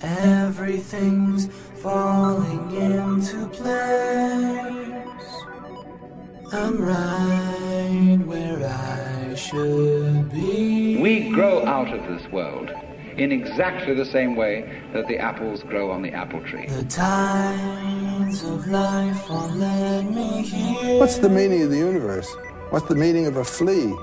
Everything's falling into place. I'm right where I should be. We grow out of this world in exactly the same way that the apples grow on the apple tree. The tides of life won't let me here. What's the meaning of the universe? What's the meaning of a flea?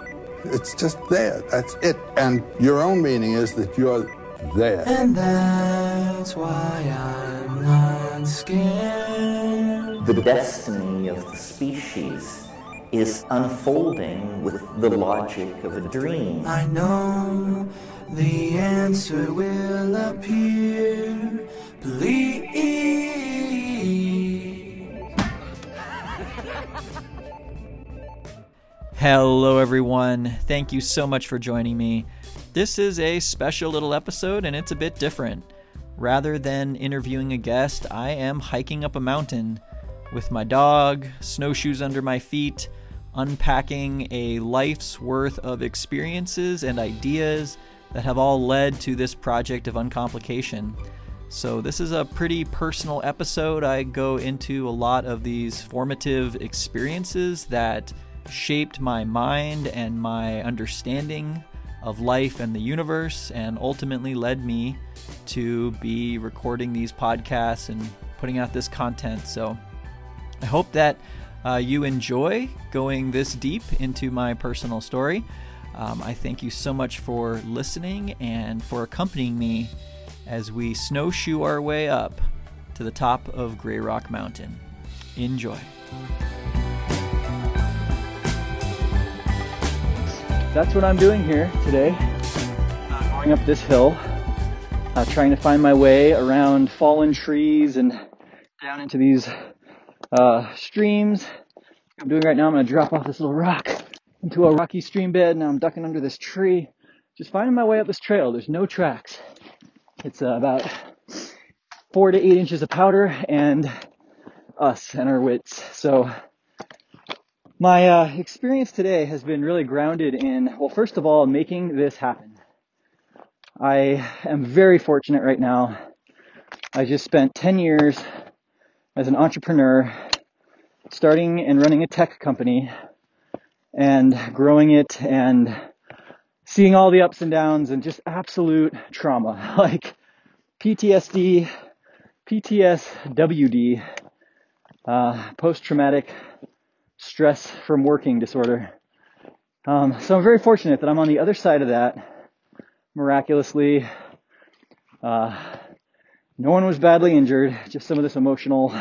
It's just there. That's it. And your own meaning is that you're there. And that's why I'm not scared. The destiny of the species is unfolding with the logic of a dream. I know the answer will appear. Please. Hello, everyone. Thank you so much for joining me. This is a special little episode, and it's a bit different. Rather than interviewing a guest, I am hiking up a mountain with my dog, snowshoes under my feet, unpacking a life's worth of experiences and ideas that have all led to this project of uncomplication. So, this is a pretty personal episode. I go into a lot of these formative experiences that shaped my mind and my understanding of life and the universe, and ultimately led me to be recording these podcasts and putting out this content. So, I hope that uh, you enjoy going this deep into my personal story. Um, I thank you so much for listening and for accompanying me as we snowshoe our way up to the top of Grey Rock Mountain. Enjoy. That's what I'm doing here today. Uh, going up this hill, uh, trying to find my way around fallen trees and down into these uh, streams. I'm doing right now. I'm going to drop off this little rock into a rocky stream bed. Now I'm ducking under this tree, just finding my way up this trail. There's no tracks. It's uh, about four to eight inches of powder and us and our wits. So my uh, experience today has been really grounded in, well, first of all, making this happen. I am very fortunate right now. I just spent 10 years as an entrepreneur, starting and running a tech company and growing it and seeing all the ups and downs and just absolute trauma like PTSD, PTSWD, uh, post traumatic stress from working disorder. Um, so I'm very fortunate that I'm on the other side of that. Miraculously, uh, no one was badly injured, just some of this emotional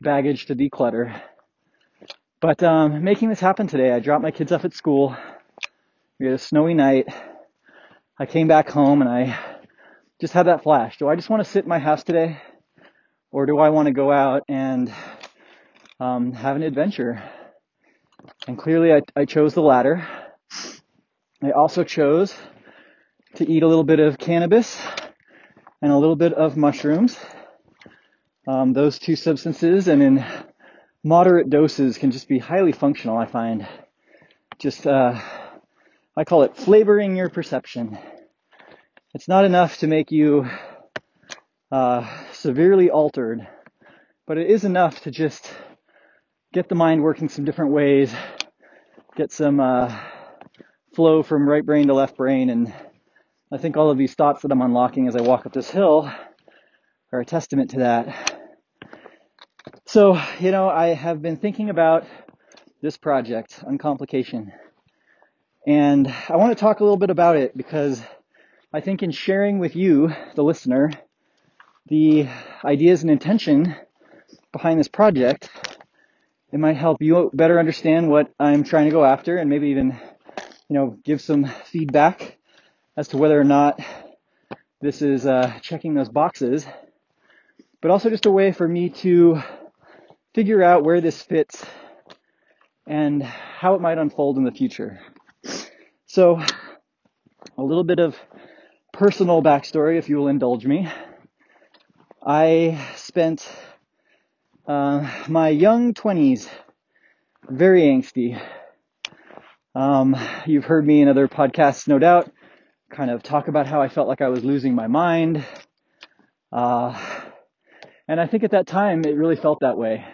baggage to declutter. But um, making this happen today, I dropped my kids off at school. We had a snowy night. I came back home and I just had that flash. Do I just want to sit in my house today? Or do I want to go out and um, have an adventure? And clearly I, I chose the latter. I also chose to eat a little bit of cannabis and a little bit of mushrooms. Um, those two substances and in moderate doses can just be highly functional, I find. Just, uh, I call it flavoring your perception. It's not enough to make you uh, severely altered, but it is enough to just get the mind working some different ways, get some uh, flow from right brain to left brain, and I think all of these thoughts that I'm unlocking as I walk up this hill are a testament to that. So, you know, I have been thinking about this project, Uncomplication. And I want to talk a little bit about it because I think in sharing with you, the listener, the ideas and intention behind this project, it might help you better understand what I'm trying to go after and maybe even, you know, give some feedback as to whether or not this is uh, checking those boxes, but also just a way for me to figure out where this fits and how it might unfold in the future. So, a little bit of personal backstory, if you will indulge me. I spent uh, my young 20s very angsty. Um, you've heard me in other podcasts, no doubt, kind of talk about how I felt like I was losing my mind. Uh, and I think at that time it really felt that way.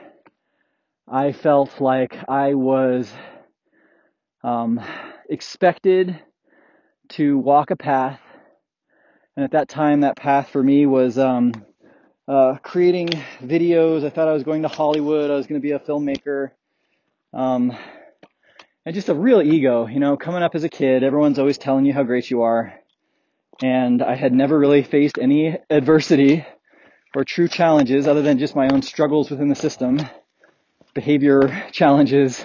I felt like I was um, expected to walk a path. And at that time, that path for me was um, uh, creating videos. I thought I was going to Hollywood. I was going to be a filmmaker. Um, and just a real ego, you know, coming up as a kid, everyone's always telling you how great you are. And I had never really faced any adversity or true challenges other than just my own struggles within the system, behavior challenges,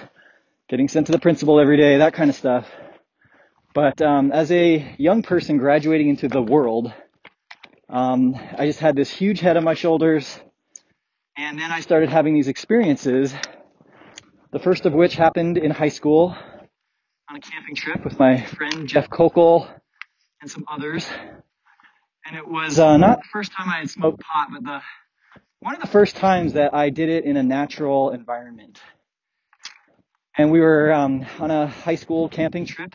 getting sent to the principal every day, that kind of stuff. But um, as a young person graduating into the world, um, I just had this huge head on my shoulders. And then I started having these experiences, the first of which happened in high school on a camping trip with my friend Jeff Kokel and some others. And it was uh, not the first time I had smoked pot, but the one of the first times that I did it in a natural environment. And we were um, on a high school camping trip.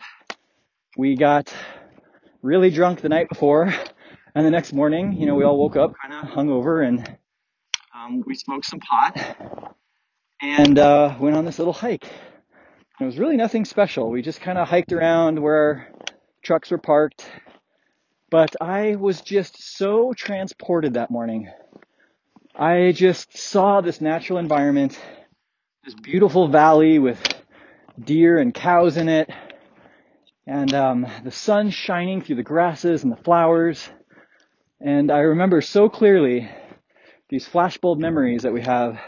We got really drunk the night before, and the next morning, you know, we all woke up kind of hungover, and um, we smoked some pot, and uh, went on this little hike. And it was really nothing special. We just kind of hiked around where trucks were parked, but I was just so transported that morning. I just saw this natural environment, this beautiful valley with deer and cows in it, and um, the sun shining through the grasses and the flowers. And I remember so clearly these flashbulb memories that we have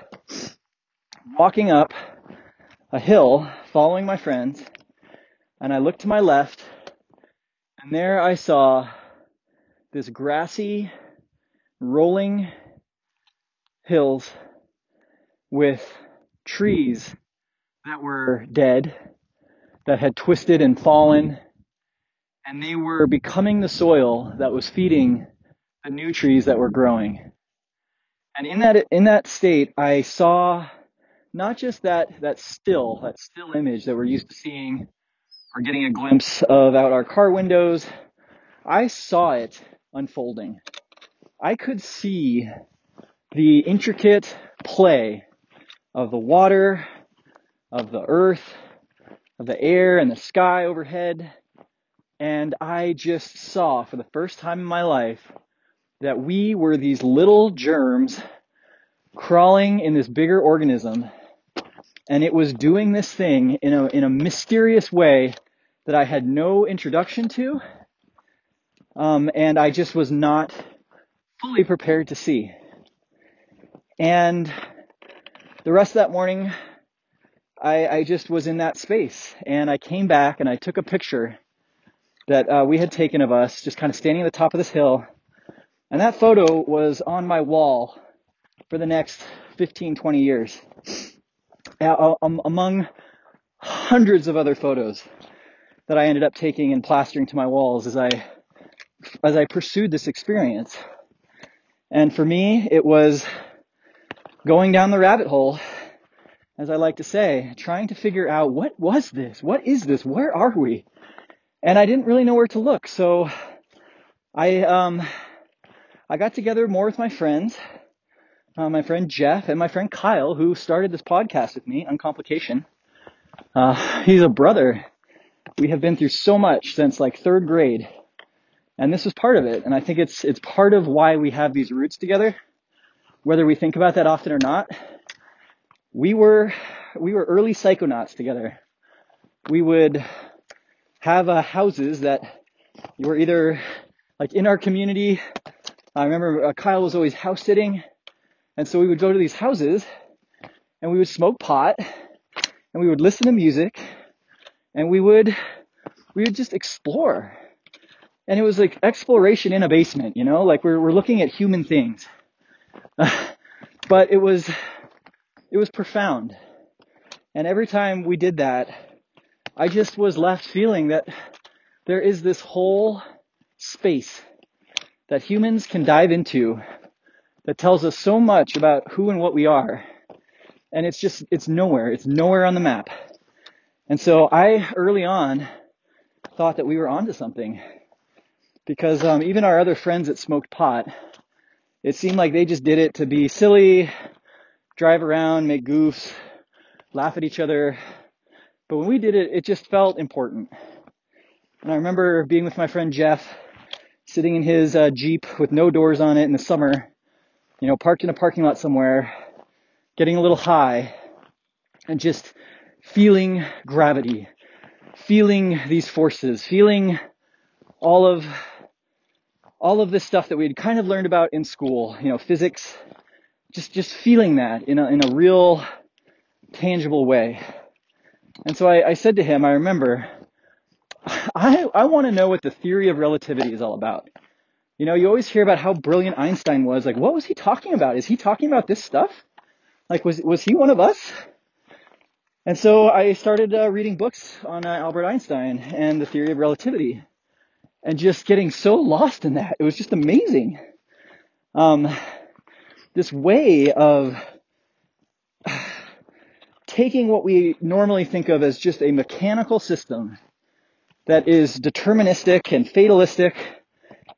walking up a hill, following my friends, and I looked to my left, and there I saw this grassy, rolling hills with trees that were dead, that had twisted and fallen, and they were becoming the soil that was feeding the new trees that were growing. And in that in that state, I saw not just that that still that still image that we're used to seeing or getting a glimpse of out our car windows. I saw it unfolding. I could see the intricate play of the water, of the earth, of the air and the sky overhead. And I just saw for the first time in my life that we were these little germs crawling in this bigger organism. And it was doing this thing in a, in a mysterious way that I had no introduction to um, and I just was not fully prepared to see. And the rest of that morning, I, I just was in that space, and I came back and I took a picture that uh, we had taken of us, just kind of standing at the top of this hill, and that photo was on my wall for the next 15, 20 years, um, among hundreds of other photos that I ended up taking and plastering to my walls as I as I pursued this experience. And for me, it was going down the rabbit hole, as I like to say, trying to figure out what was this? What is this? Where are we? And I didn't really know where to look. So I, um, I got together more with my friends, uh, my friend Jeff and my friend Kyle, who started this podcast with me Uncomplication. Uh, he's a brother. We have been through so much since like third grade and this is part of it. And I think it's, it's part of why we have these roots together, whether we think about that often or not. We were, we were early psychonauts together. We would have uh, houses that were either like in our community. I remember uh, Kyle was always house sitting. And so we would go to these houses and we would smoke pot and we would listen to music and we would, we would just explore and it was like exploration in a basement, you know, like we're, we're looking at human things. but it was, it was profound. And every time we did that, I just was left feeling that there is this whole space that humans can dive into that tells us so much about who and what we are. And it's just, it's nowhere. It's nowhere on the map. And so I early on thought that we were onto something because um, even our other friends that smoked pot, it seemed like they just did it to be silly, drive around, make goofs, laugh at each other. But when we did it, it just felt important. And I remember being with my friend Jeff, sitting in his uh, Jeep with no doors on it in the summer, you know, parked in a parking lot somewhere, getting a little high, and just feeling gravity, feeling these forces, feeling all of all of this stuff that we had kind of learned about in school, you know, physics, just just feeling that in a in a real tangible way. And so I, I said to him, I remember, I I want to know what the theory of relativity is all about. You know, you always hear about how brilliant Einstein was. Like, what was he talking about? Is he talking about this stuff? Like, was was he one of us? And so I started uh, reading books on uh, Albert Einstein and the theory of relativity and just getting so lost in that. It was just amazing. Um, this way of taking what we normally think of as just a mechanical system that is deterministic and fatalistic,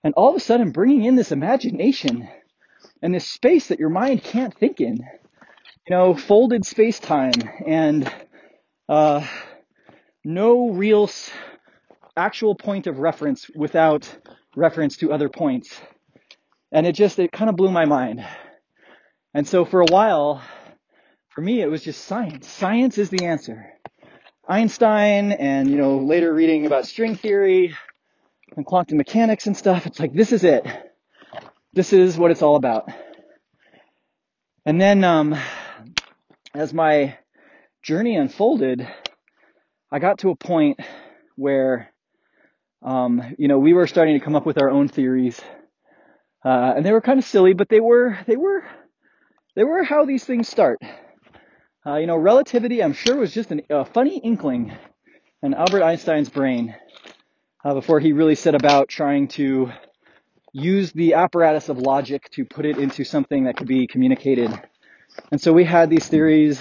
and all of a sudden bringing in this imagination and this space that your mind can't think in. You know, folded space time and uh, no real actual point of reference without reference to other points. And it just, it kind of blew my mind. And so for a while, for me, it was just science. Science is the answer. Einstein and, you know, later reading about string theory and quantum mechanics and stuff, it's like, this is it. This is what it's all about. And then, um, as my journey unfolded, I got to a point where um, you know, we were starting to come up with our own theories, uh, and they were kind of silly, but they were they were they were how these things start. Uh, you know, relativity, I'm sure, was just an, a funny inkling in Albert Einstein's brain uh, before he really set about trying to use the apparatus of logic to put it into something that could be communicated. And so we had these theories.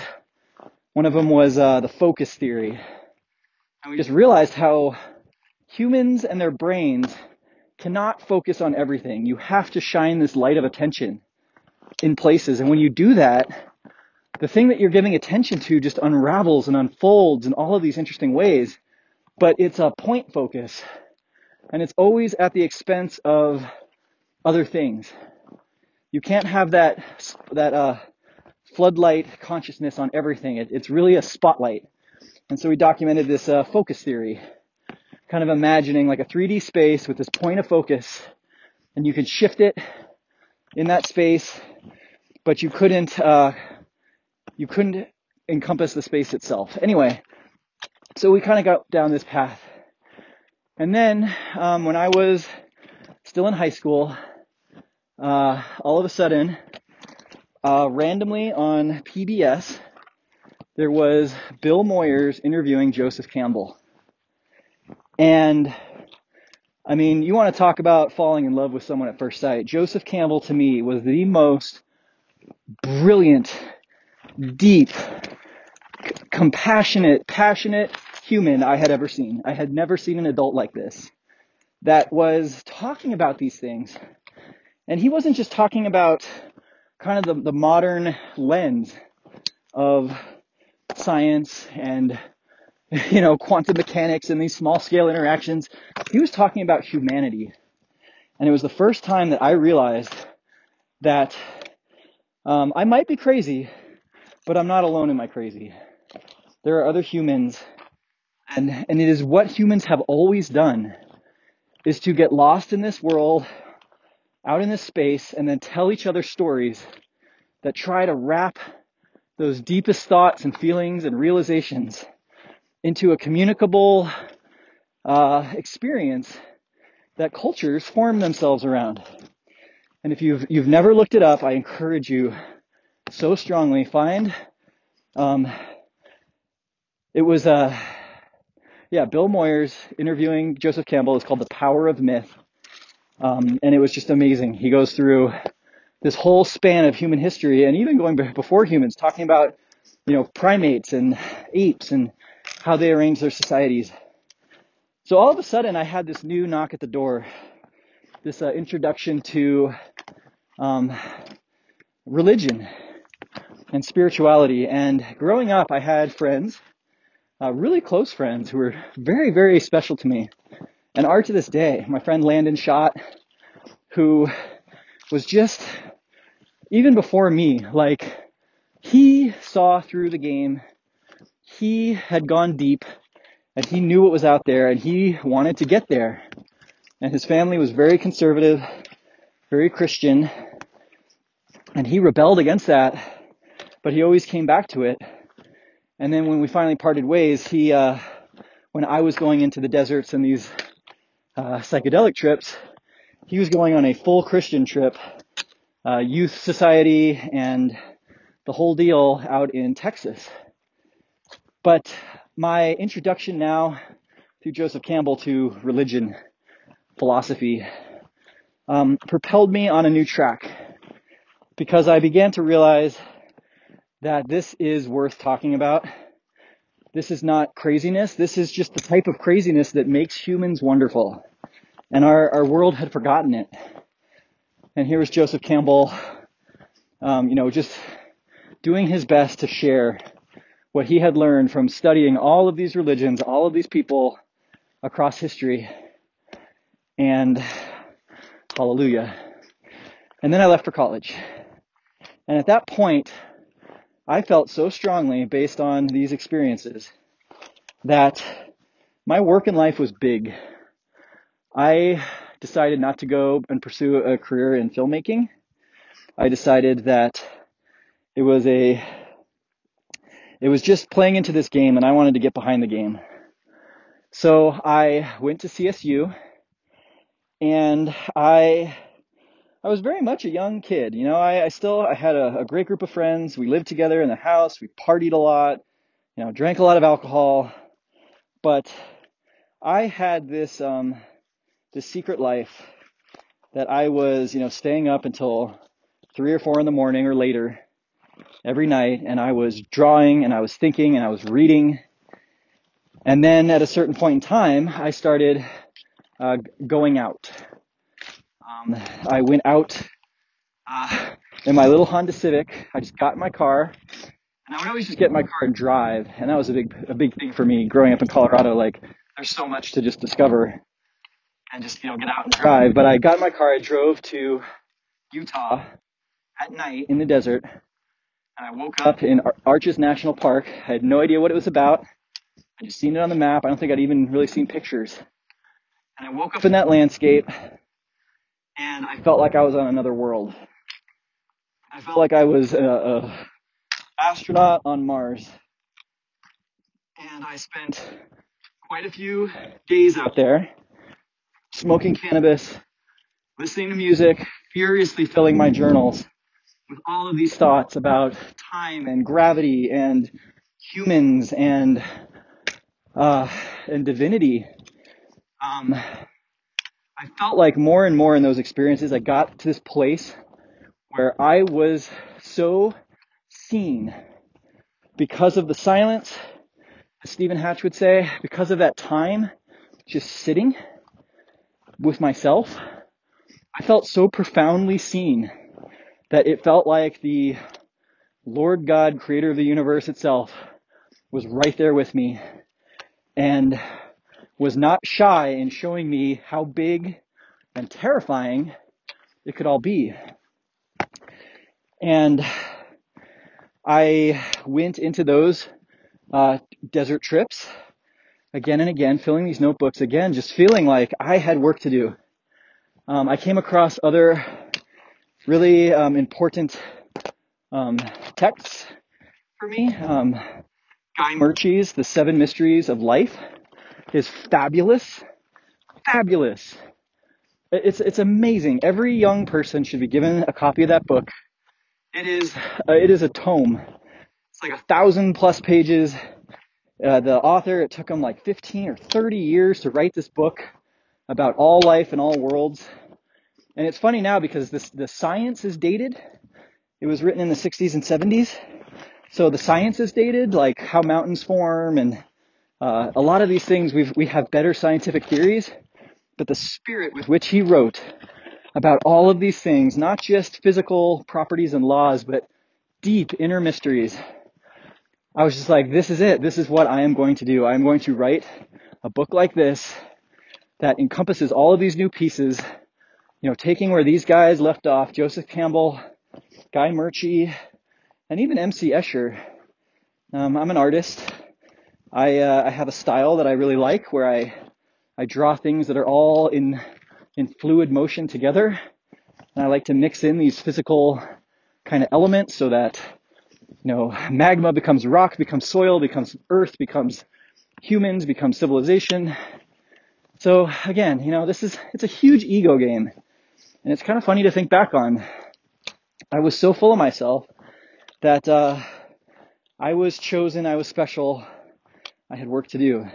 One of them was uh, the focus theory. And we just realized how humans and their brains cannot focus on everything. You have to shine this light of attention in places. And when you do that, the thing that you're giving attention to just unravels and unfolds in all of these interesting ways. But it's a point focus. And it's always at the expense of other things. You can't have that, that, uh, floodlight consciousness on everything. It, it's really a spotlight. And so we documented this uh, focus theory kind of imagining like a 3D space with this point of focus and you could shift it in that space, but you couldn't, uh, you couldn't encompass the space itself. Anyway, so we kind of got down this path. And then, um, when I was still in high school, uh, all of a sudden, uh, randomly on PBS, there was Bill Moyers interviewing Joseph Campbell. And I mean, you want to talk about falling in love with someone at first sight. Joseph Campbell to me was the most brilliant, deep, c- compassionate, passionate human I had ever seen. I had never seen an adult like this that was talking about these things. And he wasn't just talking about kind of the, the modern lens of science and you know, quantum mechanics and these small scale interactions. He was talking about humanity. And it was the first time that I realized that um, I might be crazy, but I'm not alone in my crazy. There are other humans, and, and it is what humans have always done, is to get lost in this world, out in this space, and then tell each other stories that try to wrap those deepest thoughts and feelings and realizations into a communicable uh, experience that cultures form themselves around. And if you've you've never looked it up, I encourage you so strongly find. Um, it was uh, yeah, Bill Moyers interviewing Joseph Campbell. It's called The Power of Myth, um, and it was just amazing. He goes through this whole span of human history, and even going before humans, talking about you know primates and apes and how they arrange their societies. So all of a sudden, I had this new knock at the door, this uh, introduction to um, religion and spirituality. And growing up, I had friends, uh, really close friends, who were very, very special to me, and are to this day. My friend Landon Schott, who was just even before me, like he saw through the game. He had gone deep and he knew what was out there and he wanted to get there. And his family was very conservative, very Christian, and he rebelled against that, but he always came back to it. And then when we finally parted ways, he, uh, when I was going into the deserts and these uh, psychedelic trips, he was going on a full Christian trip, uh, youth society and the whole deal out in Texas. But my introduction now through Joseph Campbell to religion, philosophy, um, propelled me on a new track because I began to realize that this is worth talking about. This is not craziness. This is just the type of craziness that makes humans wonderful. And our, our world had forgotten it. And here was Joseph Campbell, um, you know, just doing his best to share what he had learned from studying all of these religions, all of these people across history. And hallelujah. And then I left for college. And at that point, I felt so strongly based on these experiences that my work in life was big. I decided not to go and pursue a career in filmmaking. I decided that it was a it was just playing into this game and I wanted to get behind the game. So I went to CSU and I I was very much a young kid. You know, I, I still I had a, a great group of friends. We lived together in the house. We partied a lot. You know, drank a lot of alcohol. But I had this um, this secret life that I was, you know, staying up until three or four in the morning or later every night, and I was drawing and I was thinking and I was reading. And then at a certain point in time, I started uh, going out. Um, I went out uh, in my little Honda Civic. I just got in my car, and I would always just get in my car and drive. And that was a big, a big thing for me growing up in Colorado. Like, there's so much to just discover and just you know get out and drive. But I got in my car. I drove to Utah at night in the desert, and I woke up in Arches National Park. I had no idea what it was about. I just seen it on the map. I don't think I'd even really seen pictures. And I woke up in that landscape, and I felt like I was on another world. I felt like I was a, a astronaut on Mars. And I spent quite a few days out there smoking cannabis, listening to music, furiously filling my journals with all of these thoughts about time and gravity and humans and uh, and divinity. Um, I felt like more and more in those experiences, I got to this place where I was so seen because of the silence, as Stephen Hatch would say, because of that time just sitting with myself. I felt so profoundly seen that it felt like the Lord God, creator of the universe itself, was right there with me and was not shy in showing me how big and terrifying it could all be. And I went into those uh, desert trips again and again, filling these notebooks again, just feeling like I had work to do. Um, I came across other really um, important um, texts for me. Um, Guy Murchie's The Seven Mysteries of Life is fabulous. Fabulous. It's, it's amazing. Every young person should be given a copy of that book. It is, uh, it is a tome. It's like a thousand plus pages. Uh, the author, it took him like 15 or 30 years to write this book about all life and all worlds. And it's funny now because this, the science is dated. It was written in the 60s and 70s. So the science is dated, like how mountains form and uh, a lot of these things we've, we have better scientific theories, but the spirit with which he wrote about all of these things, not just physical properties and laws, but deep inner mysteries. I was just like, this is it. This is what I am going to do. I am going to write a book like this that encompasses all of these new pieces, you know, taking where these guys left off, Joseph Campbell, Guy Murchie, and even MC Escher. Um, I'm an artist. I, uh, I have a style that I really like where I, I draw things that are all in, in fluid motion together. And I like to mix in these physical kind of elements so that, you know, magma becomes rock, becomes soil, becomes earth, becomes humans, becomes civilization. So again, you know, this is, it's a huge ego game. And it's kind of funny to think back on. I was so full of myself that, uh, I was chosen, I was special, I had work to do.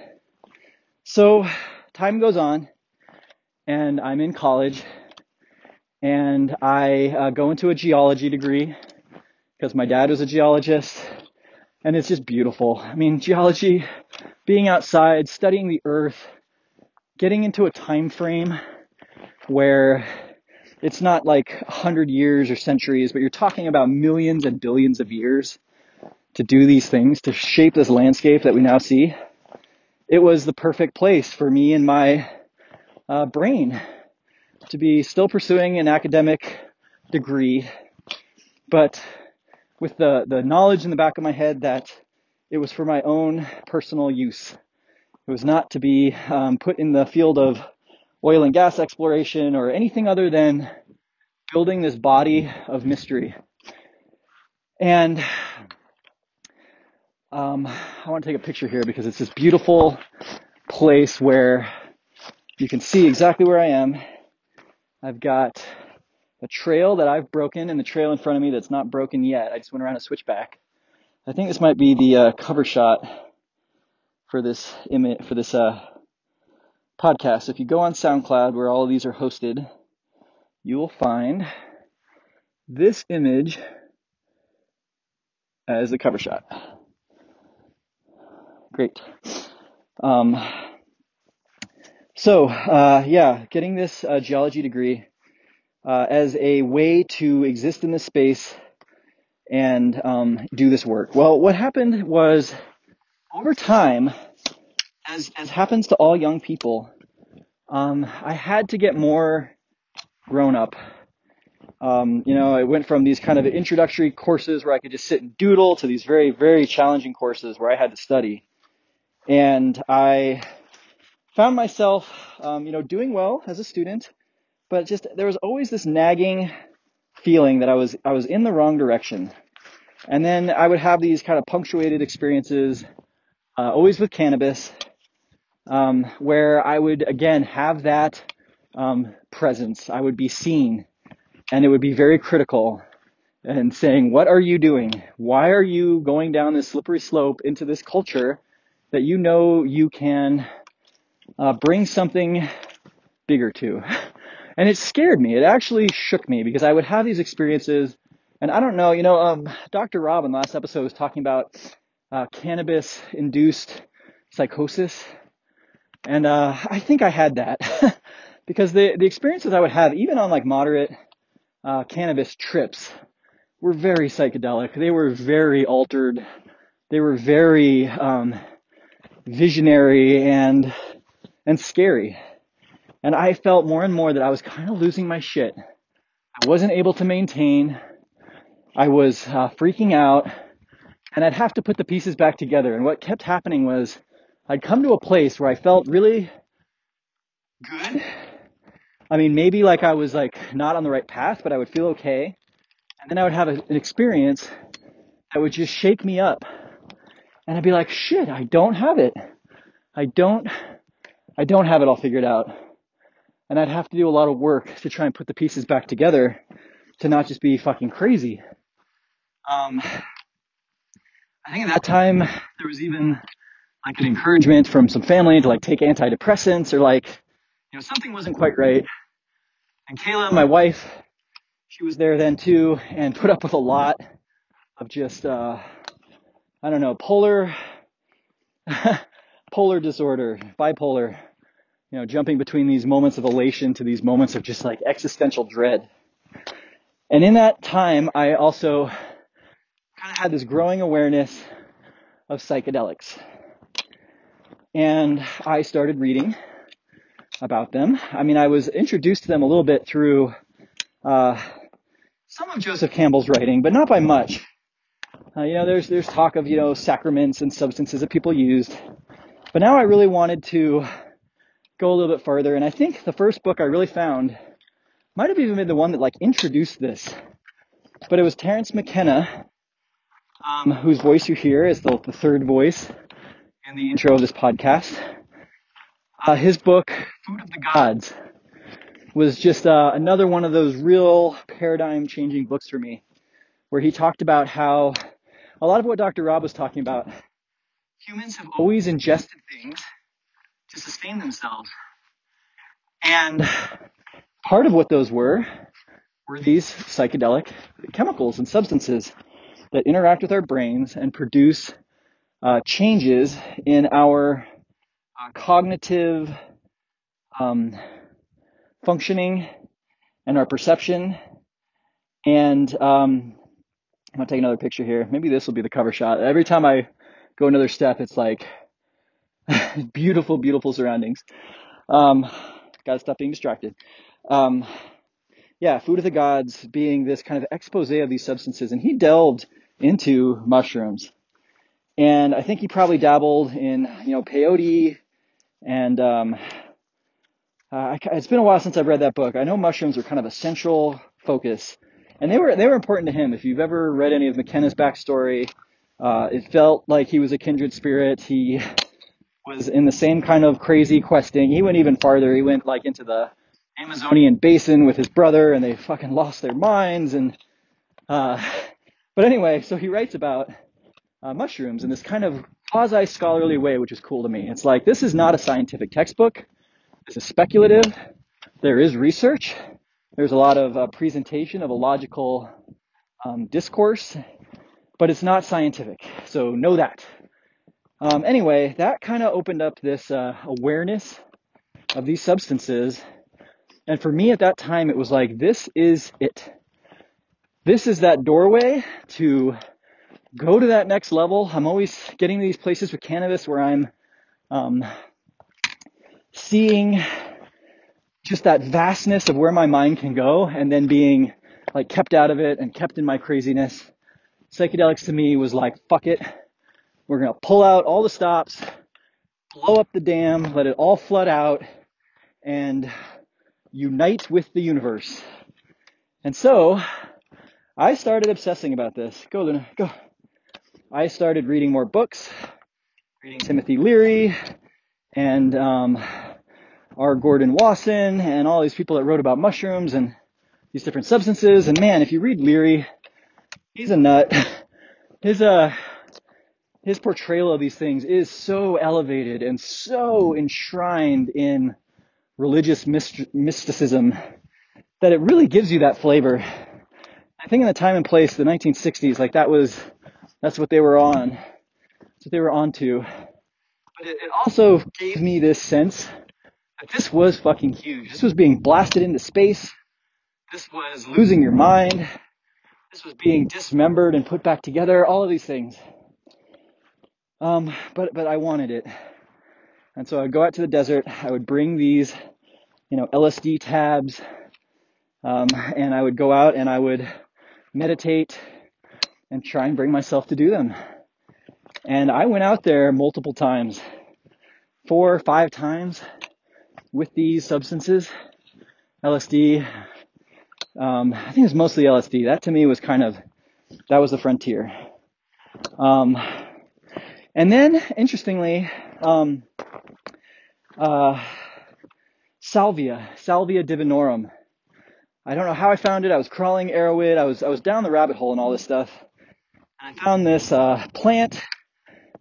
So time goes on and I'm in college and I uh, go into a geology degree because my dad was a geologist and it's just beautiful. I mean, geology, being outside, studying the earth, getting into a time frame where it's not like a hundred years or centuries, but you're talking about millions and billions of years to do these things, to shape this landscape that we now see. It was the perfect place for me and my uh, brain to be still pursuing an academic degree, but with the, the knowledge in the back of my head that it was for my own personal use. It was not to be um, put in the field of oil and gas exploration or anything other than building this body of mystery. And um, I want to take a picture here because it's this beautiful place where you can see exactly where I am I've got a trail that I've broken and the trail in front of me that's not broken yet. I just went around a switchback. I think this might be the uh, cover shot for this image for this uh, podcast. If you go on SoundCloud where all of these are hosted, you will find this image as the cover shot. Great. Um, so, uh, yeah, getting this uh, geology degree uh, as a way to exist in this space and um, do this work. Well, what happened was over time, as as happens to all young people, um, I had to get more grown up. Um, you know, I went from these kind of introductory courses where I could just sit and doodle to these very, very challenging courses where I had to study. And I found myself, um, you know, doing well as a student, but just there was always this nagging feeling that I was I was in the wrong direction. And then I would have these kind of punctuated experiences, uh, always with cannabis, um, where I would again have that um, presence. I would be seen, and it would be very critical and saying, "What are you doing? Why are you going down this slippery slope into this culture that you know you can uh, bring something bigger to. And it scared me. It actually shook me because I would have these experiences, and I don't know, you know, um, Dr. Rob in the last episode was talking about uh, cannabis induced psychosis. And uh, I think I had that because the, the experiences I would have, even on like moderate uh, cannabis trips, were very psychedelic. They were very altered. They were very um, visionary and and scary. And I felt more and more that I was kind of losing my shit. I wasn't able to maintain. I was uh, freaking out and I'd have to put the pieces back together. And what kept happening was I'd come to a place where I felt really good. I mean, maybe like I was like not on the right path, but I would feel okay. And then I would have a, an experience that would just shake me up. And I'd be like, shit, I don't have it. I don't I don't have it all figured out. And I'd have to do a lot of work to try and put the pieces back together to not just be fucking crazy. Um, I think at that time there was even like an encouragement from some family to like take antidepressants or like, you know, something wasn't quite right. And Kayla, my wife, she was there then too and put up with a lot of just, uh, I don't know, polar, polar disorder, bipolar, you know, jumping between these moments of elation to these moments of just like existential dread. And in that time, I also kind of had this growing awareness of psychedelics. And I started reading about them. I mean, I was introduced to them a little bit through uh, some of Joseph Campbell's writing, but not by much. Uh, you know, there's there's talk of you know sacraments and substances that people used, but now I really wanted to go a little bit further, and I think the first book I really found might have even been the one that like introduced this, but it was Terence McKenna, um, whose voice you hear is the, the third voice in the intro of this podcast. Uh, his book, Food of the Gods, was just uh, another one of those real paradigm changing books for me, where he talked about how a lot of what Dr. Rob was talking about, humans have always ingested things to sustain themselves. And part of what those were were these psychedelic chemicals and substances that interact with our brains and produce uh, changes in our uh, cognitive um, functioning and our perception. And um, I'm gonna take another picture here. Maybe this will be the cover shot. Every time I go another step, it's like beautiful, beautiful surroundings. Um, gotta stop being distracted. Um, yeah, Food of the Gods being this kind of expose of these substances, and he delved into mushrooms. And I think he probably dabbled in, you know, peyote and um, uh, it's been a while since I've read that book. I know mushrooms are kind of a central focus, and they were they were important to him. If you've ever read any of McKenna's backstory, uh, it felt like he was a kindred spirit. He was in the same kind of crazy questing. He went even farther. He went like into the Amazonian basin with his brother, and they fucking lost their minds. And uh, but anyway, so he writes about uh, mushrooms in this kind of quasi scholarly way, which is cool to me. It's like this is not a scientific textbook. This is speculative. There is research. There's a lot of uh, presentation of a logical um, discourse, but it's not scientific. So know that. Um, anyway, that kind of opened up this uh, awareness of these substances. And for me at that time, it was like, this is it. This is that doorway to go to that next level. I'm always getting to these places with cannabis where I'm um, seeing just that vastness of where my mind can go and then being like kept out of it and kept in my craziness. Psychedelics to me was like, fuck it. We're going to pull out all the stops, blow up the dam, let it all flood out, and unite with the universe. And so I started obsessing about this. Go, Luna, go. I started reading more books, reading Timothy Leary and um, R. Gordon Wasson and all these people that wrote about mushrooms and these different substances. And man, if you read Leary, he's a nut. His uh his portrayal of these things is so elevated and so enshrined in religious myst- mysticism that it really gives you that flavor. I think in the time and place, the 1960s, like that was, that's what they were on. That's what they were onto. But it, it also gave me this sense that this was fucking huge. This was being blasted into space. This was losing your mind. This was being dismembered and put back together. All of these things. Um, but but I wanted it, and so I'd go out to the desert. I would bring these, you know, LSD tabs, um, and I would go out and I would meditate and try and bring myself to do them. And I went out there multiple times, four or five times, with these substances, LSD. Um, I think it was mostly LSD. That to me was kind of that was the frontier. Um, and then, interestingly, um, uh, salvia, salvia divinorum. I don't know how I found it. I was crawling Erowid. I was I was down the rabbit hole and all this stuff. And I found this uh, plant,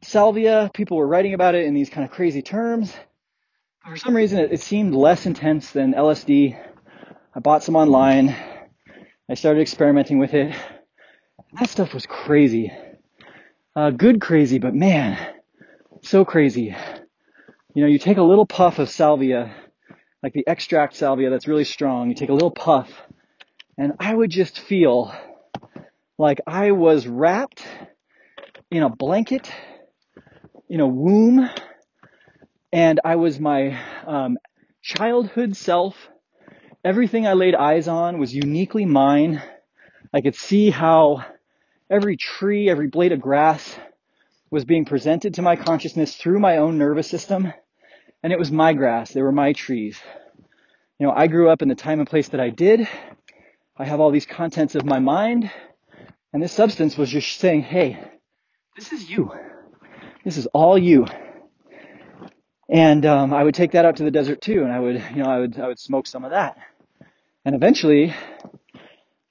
salvia. People were writing about it in these kind of crazy terms. For some reason, it, it seemed less intense than LSD. I bought some online. I started experimenting with it. That stuff was crazy. Uh, good crazy, but man, so crazy. you know, you take a little puff of salvia, like the extract salvia that's really strong, you take a little puff, and I would just feel like I was wrapped in a blanket, in a womb, and I was my um, childhood self. Everything I laid eyes on was uniquely mine. I could see how every tree, every blade of grass was being presented to my consciousness through my own nervous system. And it was my grass. They were my trees. You know, I grew up in the time and place that I did. I have all these contents of my mind. And this substance was just saying, hey, this is you. This is all you. And um, I would take that out to the desert too, and I would, you know, I would, I would smoke some of that. And eventually,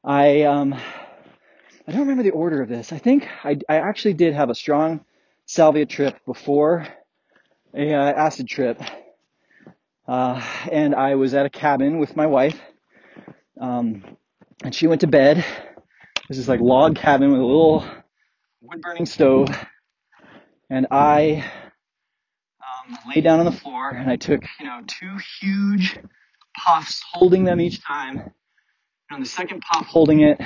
I, um, I don't remember the order of this. I think I, I actually did have a strong salvia trip before a uh, acid trip, uh, and I was at a cabin with my wife, um, and she went to bed. This is like log cabin with a little wood burning stove, and I lay down on the floor and I took you know two huge puffs, holding them each time. And on the second puff, holding it,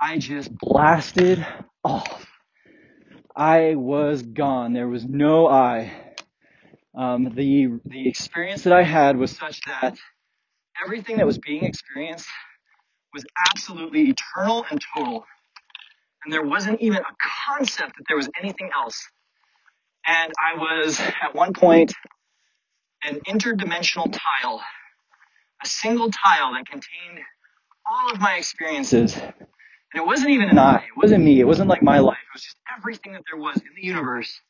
I just blasted off. I was gone. There was no I. Um, the the experience that I had was such that everything that was being experienced was absolutely eternal and total. And there wasn't even a concept that there was anything else. And I was at one point an interdimensional tile, a single tile that contained all of my experiences. And it wasn't even an I, it wasn't me, it wasn't like my life, it was just everything that there was in the universe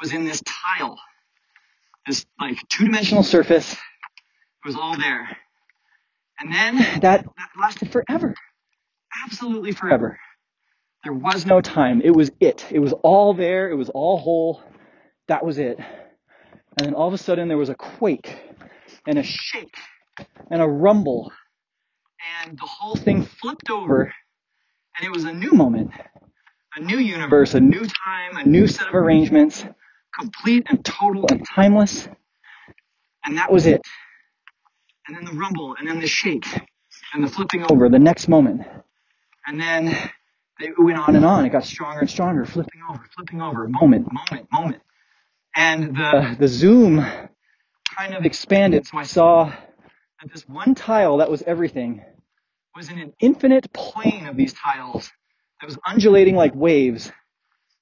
was in this tile. This like two dimensional surface. It was all there. And then that, that lasted forever. Absolutely forever. There was no time. It was it. It was all there. It was all whole. That was it. And then all of a sudden there was a quake and a shake and a rumble. And the whole thing flipped over. And it was a new moment, a new universe, a new time, a new set of arrangements, complete and total and timeless. And that was it. And then the rumble, and then the shake, and the flipping over, the next moment. And then it went on and on. It got stronger and stronger, flipping over, flipping over, moment, moment, moment. And the, the zoom kind of expanded, so I saw that this one tile that was everything was in an infinite plane of these tiles that was undulating like waves.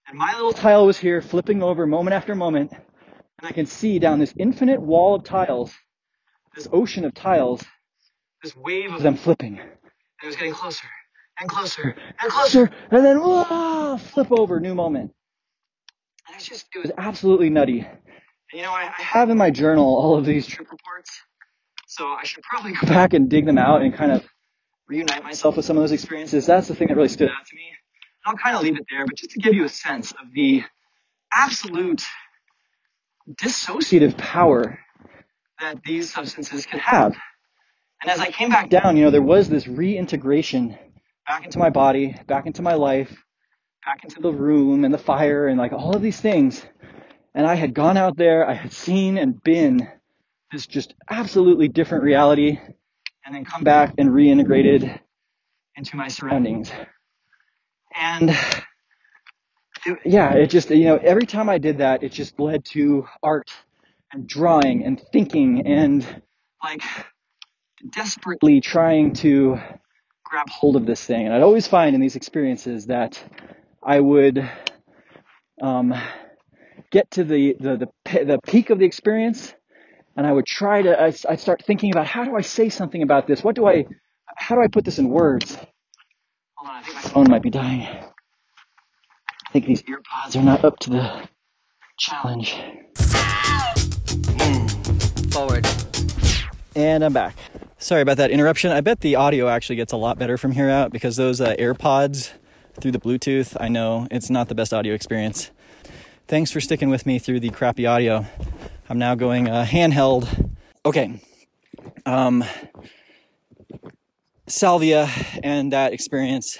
And my little tile was here, flipping over moment after moment, and I can see down this infinite wall of tiles, this ocean of tiles, this wave of them flipping. And it was getting closer and closer and closer, and then whoa, flip over, new moment. And it's just, it was absolutely nutty. And you know, I, I have in my journal all of these trip reports, so I should probably go back and dig them out and kind of reunite myself with some of those experiences. That's the thing that really stood out to me. I'll kind of leave it there, but just to give you a sense of the absolute dissociative power that these substances can have. And as I came back down, you know, there was this reintegration back into my body, back into my life, back into the room and the fire and like all of these things. And I had gone out there, I had seen and been this just absolutely different reality and then come back and reintegrated into my surroundings. And it, yeah, it just, you know, every time I did that, it just led to art and drawing and thinking and like desperately trying to grab hold of this thing. And I'd always find in these experiences that I would um, get to the, the, the, the peak of the experience and I would try to, I, I'd start thinking about how do I say something about this? What do I, how do I put this in words? Hold on, I think my phone might be dying. I think these earpods are not up to the challenge. Forward. And I'm back. Sorry about that interruption. I bet the audio actually gets a lot better from here out because those uh, AirPods through the Bluetooth, I know it's not the best audio experience. Thanks for sticking with me through the crappy audio. I'm now going uh, handheld. Okay. Um, salvia and that experience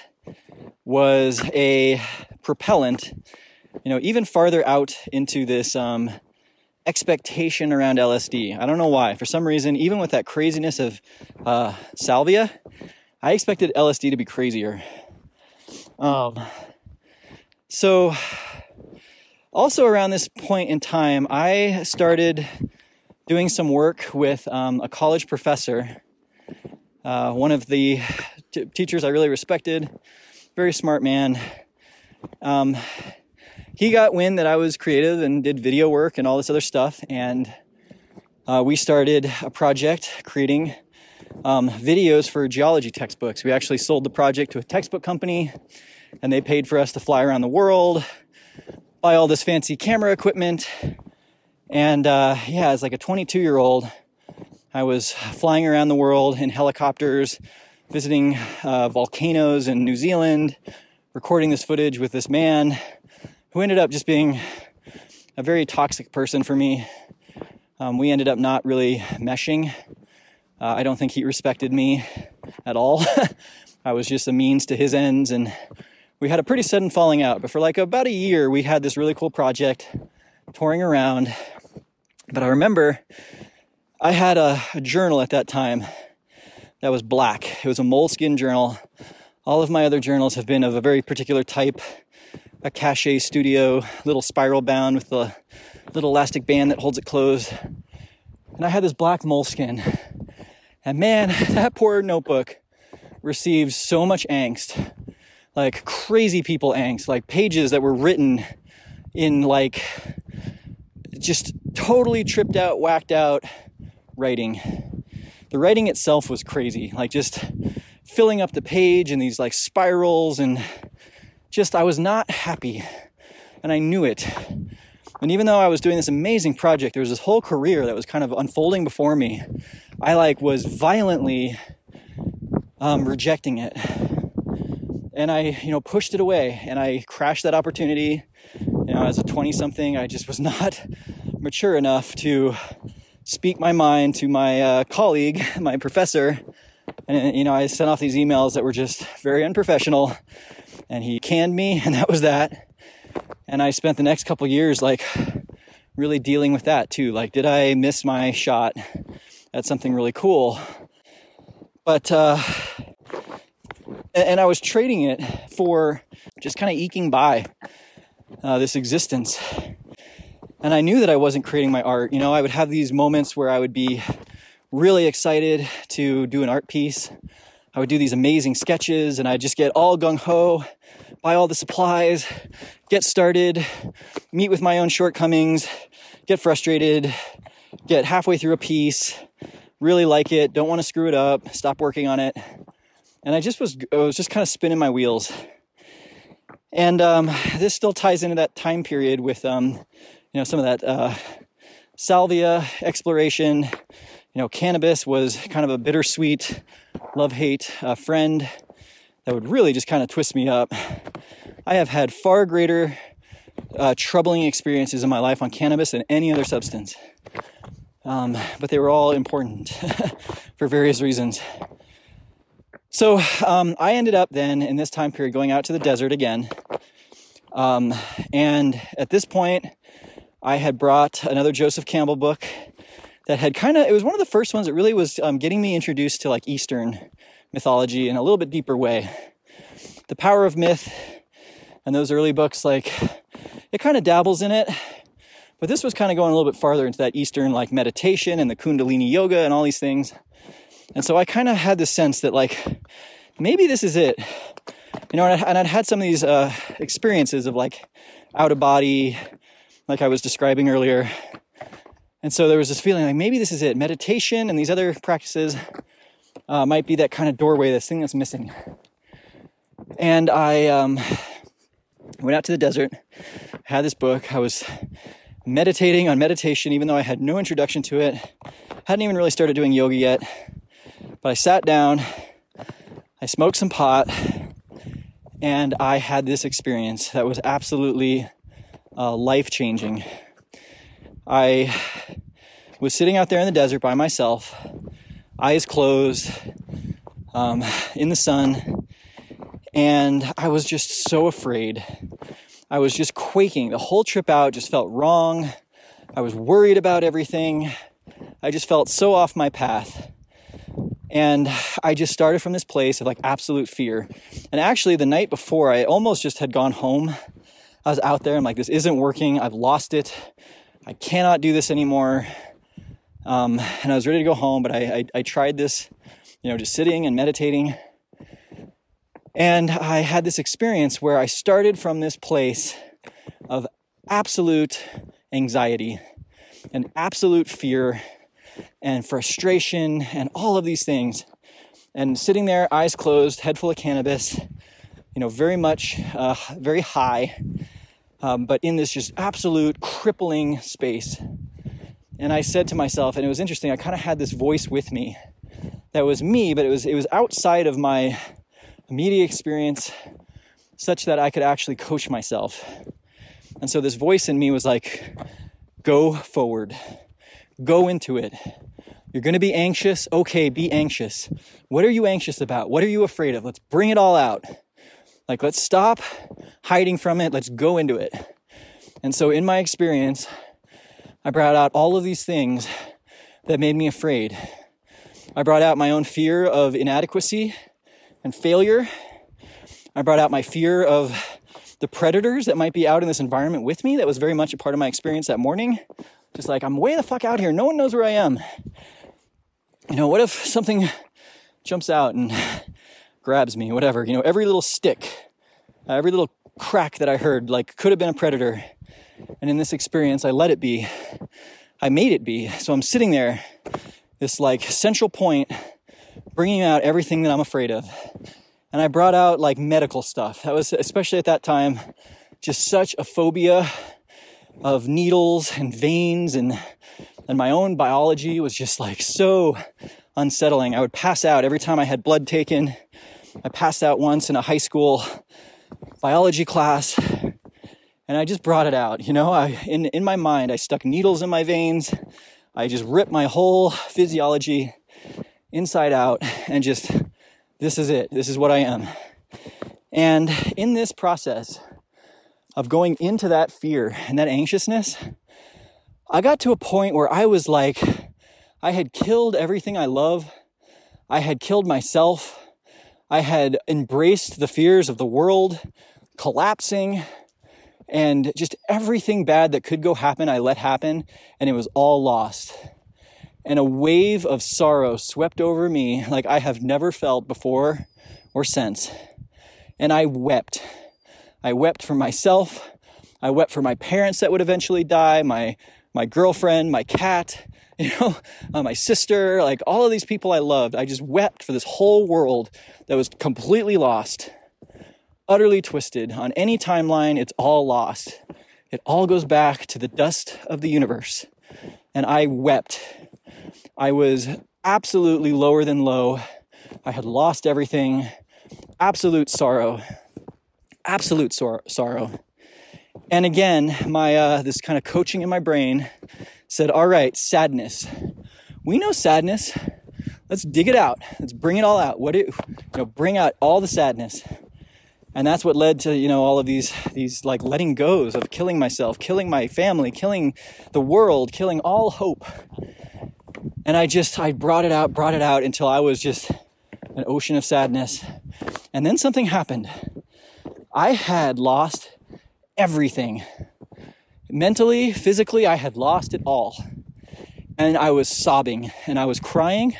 was a propellant, you know, even farther out into this um, expectation around LSD. I don't know why. For some reason, even with that craziness of uh, salvia, I expected LSD to be crazier. Um, so, also around this point in time, I started doing some work with um, a college professor, uh, one of the t- teachers I really respected, very smart man. Um, he got wind that I was creative and did video work and all this other stuff, and uh, we started a project creating um, videos for geology textbooks. We actually sold the project to a textbook company, and they paid for us to fly around the world, buy all this fancy camera equipment, and uh, yeah, as like a 22 year old, I was flying around the world in helicopters, visiting uh, volcanoes in New Zealand, recording this footage with this man who ended up just being a very toxic person for me. Um, we ended up not really meshing. Uh, I don't think he respected me at all. I was just a means to his ends, and we had a pretty sudden falling out. But for like about a year, we had this really cool project touring around. But I remember I had a, a journal at that time that was black. It was a Moleskine journal. All of my other journals have been of a very particular type a Cachet Studio, little spiral bound with the little elastic band that holds it closed. And I had this black Moleskine. And man, that poor notebook received so much angst. Like crazy people angst, like pages that were written in like just totally tripped out, whacked out writing. The writing itself was crazy, like just filling up the page in these like spirals and just I was not happy and I knew it. And even though I was doing this amazing project, there was this whole career that was kind of unfolding before me. I like was violently um, rejecting it. And I, you know, pushed it away and I crashed that opportunity. You know, as a 20 something, I just was not mature enough to speak my mind to my uh, colleague, my professor. And, you know, I sent off these emails that were just very unprofessional and he canned me, and that was that. And I spent the next couple years like really dealing with that too. Like, did I miss my shot at something really cool? But, uh, and I was trading it for just kind of eking by uh, this existence. And I knew that I wasn't creating my art. You know, I would have these moments where I would be really excited to do an art piece. I would do these amazing sketches and I'd just get all gung ho buy all the supplies, get started, meet with my own shortcomings, get frustrated, get halfway through a piece, really like it, don't want to screw it up, stop working on it. And I just was, I was just kind of spinning my wheels. And um, this still ties into that time period with, um, you know, some of that uh, salvia exploration. You know, cannabis was kind of a bittersweet love hate uh, friend that would really just kind of twist me up. I have had far greater uh, troubling experiences in my life on cannabis than any other substance. Um, but they were all important for various reasons. So um, I ended up then in this time period going out to the desert again. Um, and at this point, I had brought another Joseph Campbell book that had kind of, it was one of the first ones that really was um, getting me introduced to like Eastern mythology in a little bit deeper way. The Power of Myth and those early books, like, it kind of dabbles in it, but this was kind of going a little bit farther into that Eastern, like, meditation and the Kundalini yoga and all these things. And so I kind of had this sense that, like, maybe this is it. You know, and, I, would had some of these uh, experiences of, like, out of body, like I was describing earlier. And so there was this feeling like maybe this is it. Meditation and these other practices uh, might be that kind of doorway, this thing that's missing. And I um, went out to the desert, had this book. I was meditating on meditation, even though I had no introduction to it. Hadn't even really started doing yoga yet. But I sat down, I smoked some pot, and I had this experience that was absolutely uh, life changing. I was sitting out there in the desert by myself eyes closed, um, in the sun, and I was just so afraid. I was just quaking. The whole trip out just felt wrong. I was worried about everything. I just felt so off my path. And I just started from this place of like absolute fear. And actually, the night before, I almost just had gone home. I was out there. I'm like, this isn't working. I've lost it. I cannot do this anymore. Um, and I was ready to go home, but I, I, I tried this, you know, just sitting and meditating. And I had this experience where I started from this place of absolute anxiety and absolute fear and frustration and all of these things. And sitting there, eyes closed, head full of cannabis, you know, very much, uh, very high, um, but in this just absolute crippling space. And I said to myself, and it was interesting, I kind of had this voice with me that was me, but it was it was outside of my immediate experience, such that I could actually coach myself. And so this voice in me was like, go forward, go into it. You're going to be anxious. Okay, be anxious. What are you anxious about? What are you afraid of? Let's bring it all out. Like, let's stop hiding from it. Let's go into it. And so, in my experience, I brought out all of these things that made me afraid. I brought out my own fear of inadequacy and failure. I brought out my fear of the predators that might be out in this environment with me. That was very much a part of my experience that morning. Just like, I'm way the fuck out here. No one knows where I am. You know, what if something jumps out and grabs me, whatever? You know, every little stick, uh, every little crack that I heard, like, could have been a predator. And in this experience, I let it be. I made it be. So I'm sitting there, this like central point, bringing out everything that I'm afraid of. And I brought out like medical stuff. That was, especially at that time, just such a phobia of needles and veins and and my own biology was just like so unsettling. I would pass out every time I had blood taken. I passed out once in a high school biology class and I just brought it out. You know, I in in my mind I stuck needles in my veins. I just ripped my whole physiology inside out and just this is it. This is what I am. And in this process of going into that fear and that anxiousness, I got to a point where I was like, I had killed everything I love. I had killed myself. I had embraced the fears of the world collapsing and just everything bad that could go happen, I let happen, and it was all lost. And a wave of sorrow swept over me like I have never felt before or since. And I wept. I wept for myself. I wept for my parents that would eventually die, my my girlfriend, my cat, you know, uh, my sister, like all of these people I loved. I just wept for this whole world that was completely lost, utterly twisted. On any timeline, it's all lost. It all goes back to the dust of the universe. And I wept. I was absolutely lower than low. I had lost everything. Absolute sorrow. Absolute sor- sorrow. And again, my uh, this kind of coaching in my brain said, "All right, sadness. We know sadness. Let's dig it out. Let's bring it all out. What it, you know, bring out all the sadness." And that's what led to you know all of these these like letting goes of killing myself, killing my family, killing the world, killing all hope. And I just I brought it out, brought it out until I was just an ocean of sadness. And then something happened. I had lost everything. Mentally, physically, I had lost it all. And I was sobbing and I was crying.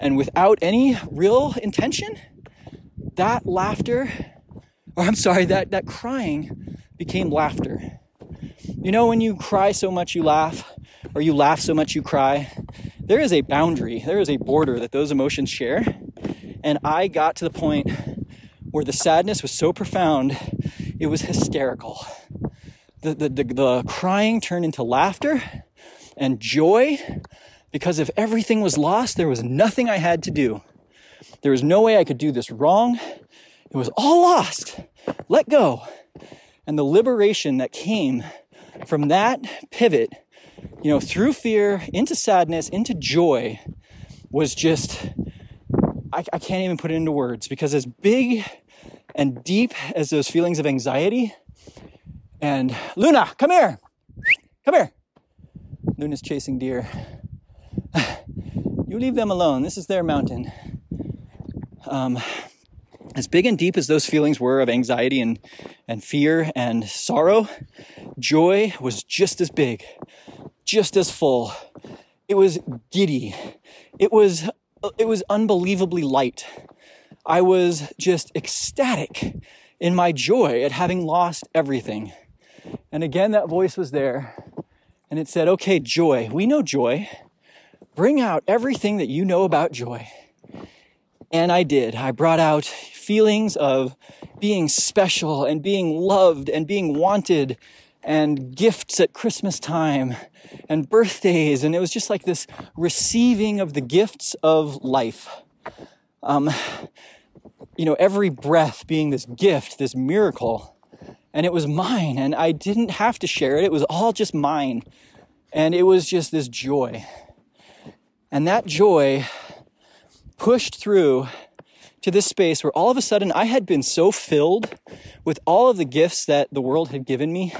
And without any real intention, that laughter, or I'm sorry, that, that crying became laughter. You know, when you cry so much you laugh, or you laugh so much you cry, there is a boundary, there is a border that those emotions share. And I got to the point where the sadness was so profound it was hysterical. The, the, the, the crying turned into laughter and joy because if everything was lost, there was nothing I had to do. There was no way I could do this wrong. It was all lost. Let go. And the liberation that came from that pivot, you know, through fear into sadness, into joy, was just, I, I can't even put it into words because as big and deep as those feelings of anxiety. And Luna, come here. Come here. Luna's chasing deer. you leave them alone. This is their mountain. Um, as big and deep as those feelings were of anxiety and, and fear and sorrow, joy was just as big, just as full. It was giddy. It was, it was unbelievably light. I was just ecstatic in my joy at having lost everything. And again, that voice was there and it said, okay, joy, we know joy. Bring out everything that you know about joy. And I did. I brought out feelings of being special and being loved and being wanted and gifts at Christmas time and birthdays. And it was just like this receiving of the gifts of life. Um, you know, every breath being this gift, this miracle and it was mine and I didn't have to share it. It was all just mine. And it was just this joy. And that joy pushed through to this space where all of a sudden I had been so filled with all of the gifts that the world had given me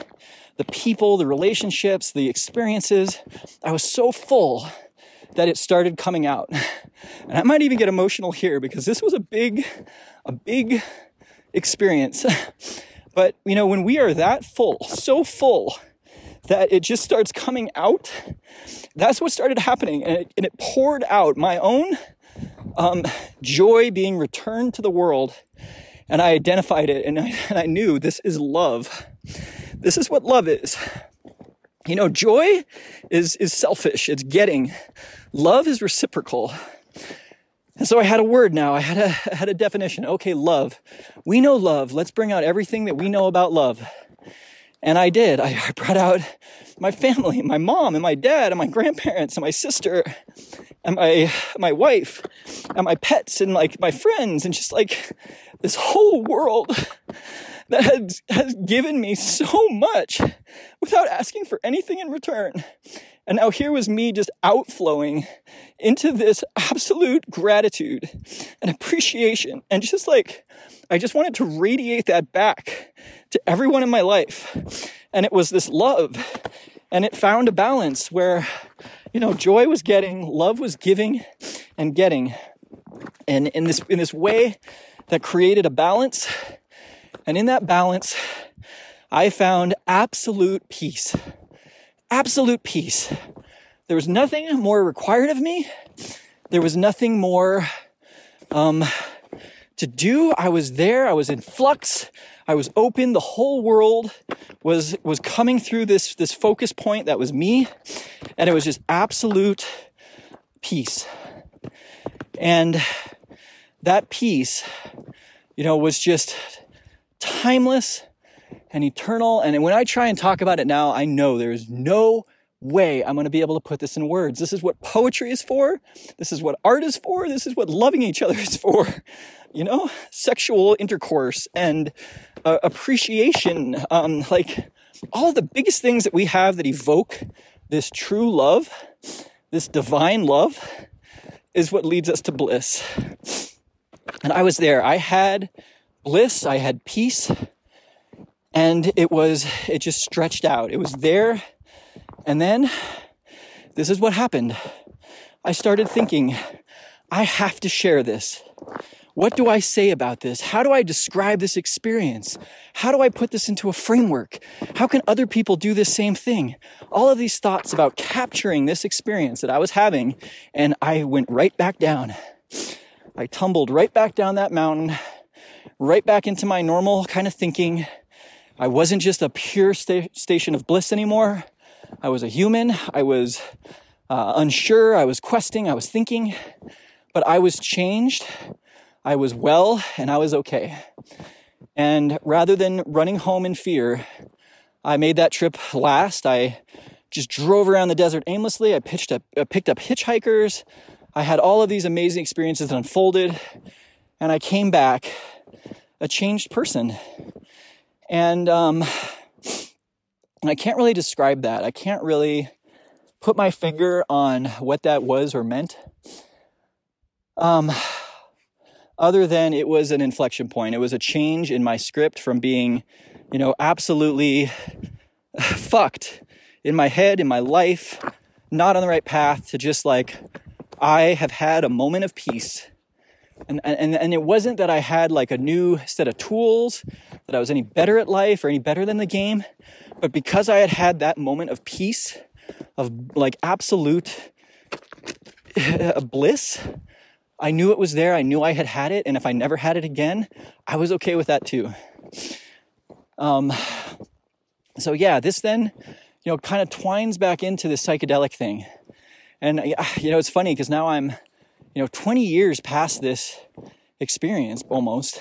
the people, the relationships, the experiences. I was so full that it started coming out. And I might even get emotional here because this was a big, a big experience. But, you know, when we are that full, so full, that it just starts coming out, that's what started happening. And it, and it poured out my own um, joy being returned to the world. And I identified it and I, and I knew this is love. This is what love is. You know, joy is, is selfish, it's getting. Love is reciprocal. And so I had a word now. I had a, I had a definition. Okay, love. We know love. Let's bring out everything that we know about love. And I did. I, I brought out my family, my mom and my dad and my grandparents and my sister and my, my wife and my pets and like my friends and just like this whole world that has, has given me so much without asking for anything in return. And now here was me just outflowing into this absolute gratitude and appreciation. And just like, I just wanted to radiate that back to everyone in my life. And it was this love. And it found a balance where, you know, joy was getting, love was giving and getting. And in this, in this way that created a balance. And in that balance, I found absolute peace absolute peace. There was nothing more required of me. There was nothing more um, to do. I was there. I was in flux. I was open. The whole world was was coming through this this focus point that was me, and it was just absolute peace. And that peace, you know, was just timeless and eternal. And when I try and talk about it now, I know there is no way I'm going to be able to put this in words. This is what poetry is for. This is what art is for. This is what loving each other is for. You know, sexual intercourse and uh, appreciation. Um, like all the biggest things that we have that evoke this true love, this divine love, is what leads us to bliss. And I was there. I had bliss. I had peace and it was it just stretched out. It was there and then this is what happened. I started thinking i have to share this. What do i say about this? How do i describe this experience? How do i put this into a framework? How can other people do this same thing? All of these thoughts about capturing this experience that i was having and i went right back down. I tumbled right back down that mountain right back into my normal kind of thinking I wasn't just a pure sta- station of bliss anymore. I was a human. I was uh, unsure. I was questing. I was thinking. But I was changed. I was well and I was okay. And rather than running home in fear, I made that trip last. I just drove around the desert aimlessly. I pitched up, I picked up hitchhikers. I had all of these amazing experiences that unfolded. And I came back a changed person. And um, I can't really describe that. I can't really put my finger on what that was or meant. Um, other than it was an inflection point. It was a change in my script from being, you know, absolutely fucked in my head, in my life, not on the right path to just like, I have had a moment of peace. And, and, and it wasn't that I had like a new set of tools, that I was any better at life or any better than the game, but because I had had that moment of peace, of like absolute bliss, I knew it was there. I knew I had had it. And if I never had it again, I was okay with that too. Um, so yeah, this then, you know, kind of twines back into the psychedelic thing. And, you know, it's funny because now I'm, you know, 20 years past this experience almost,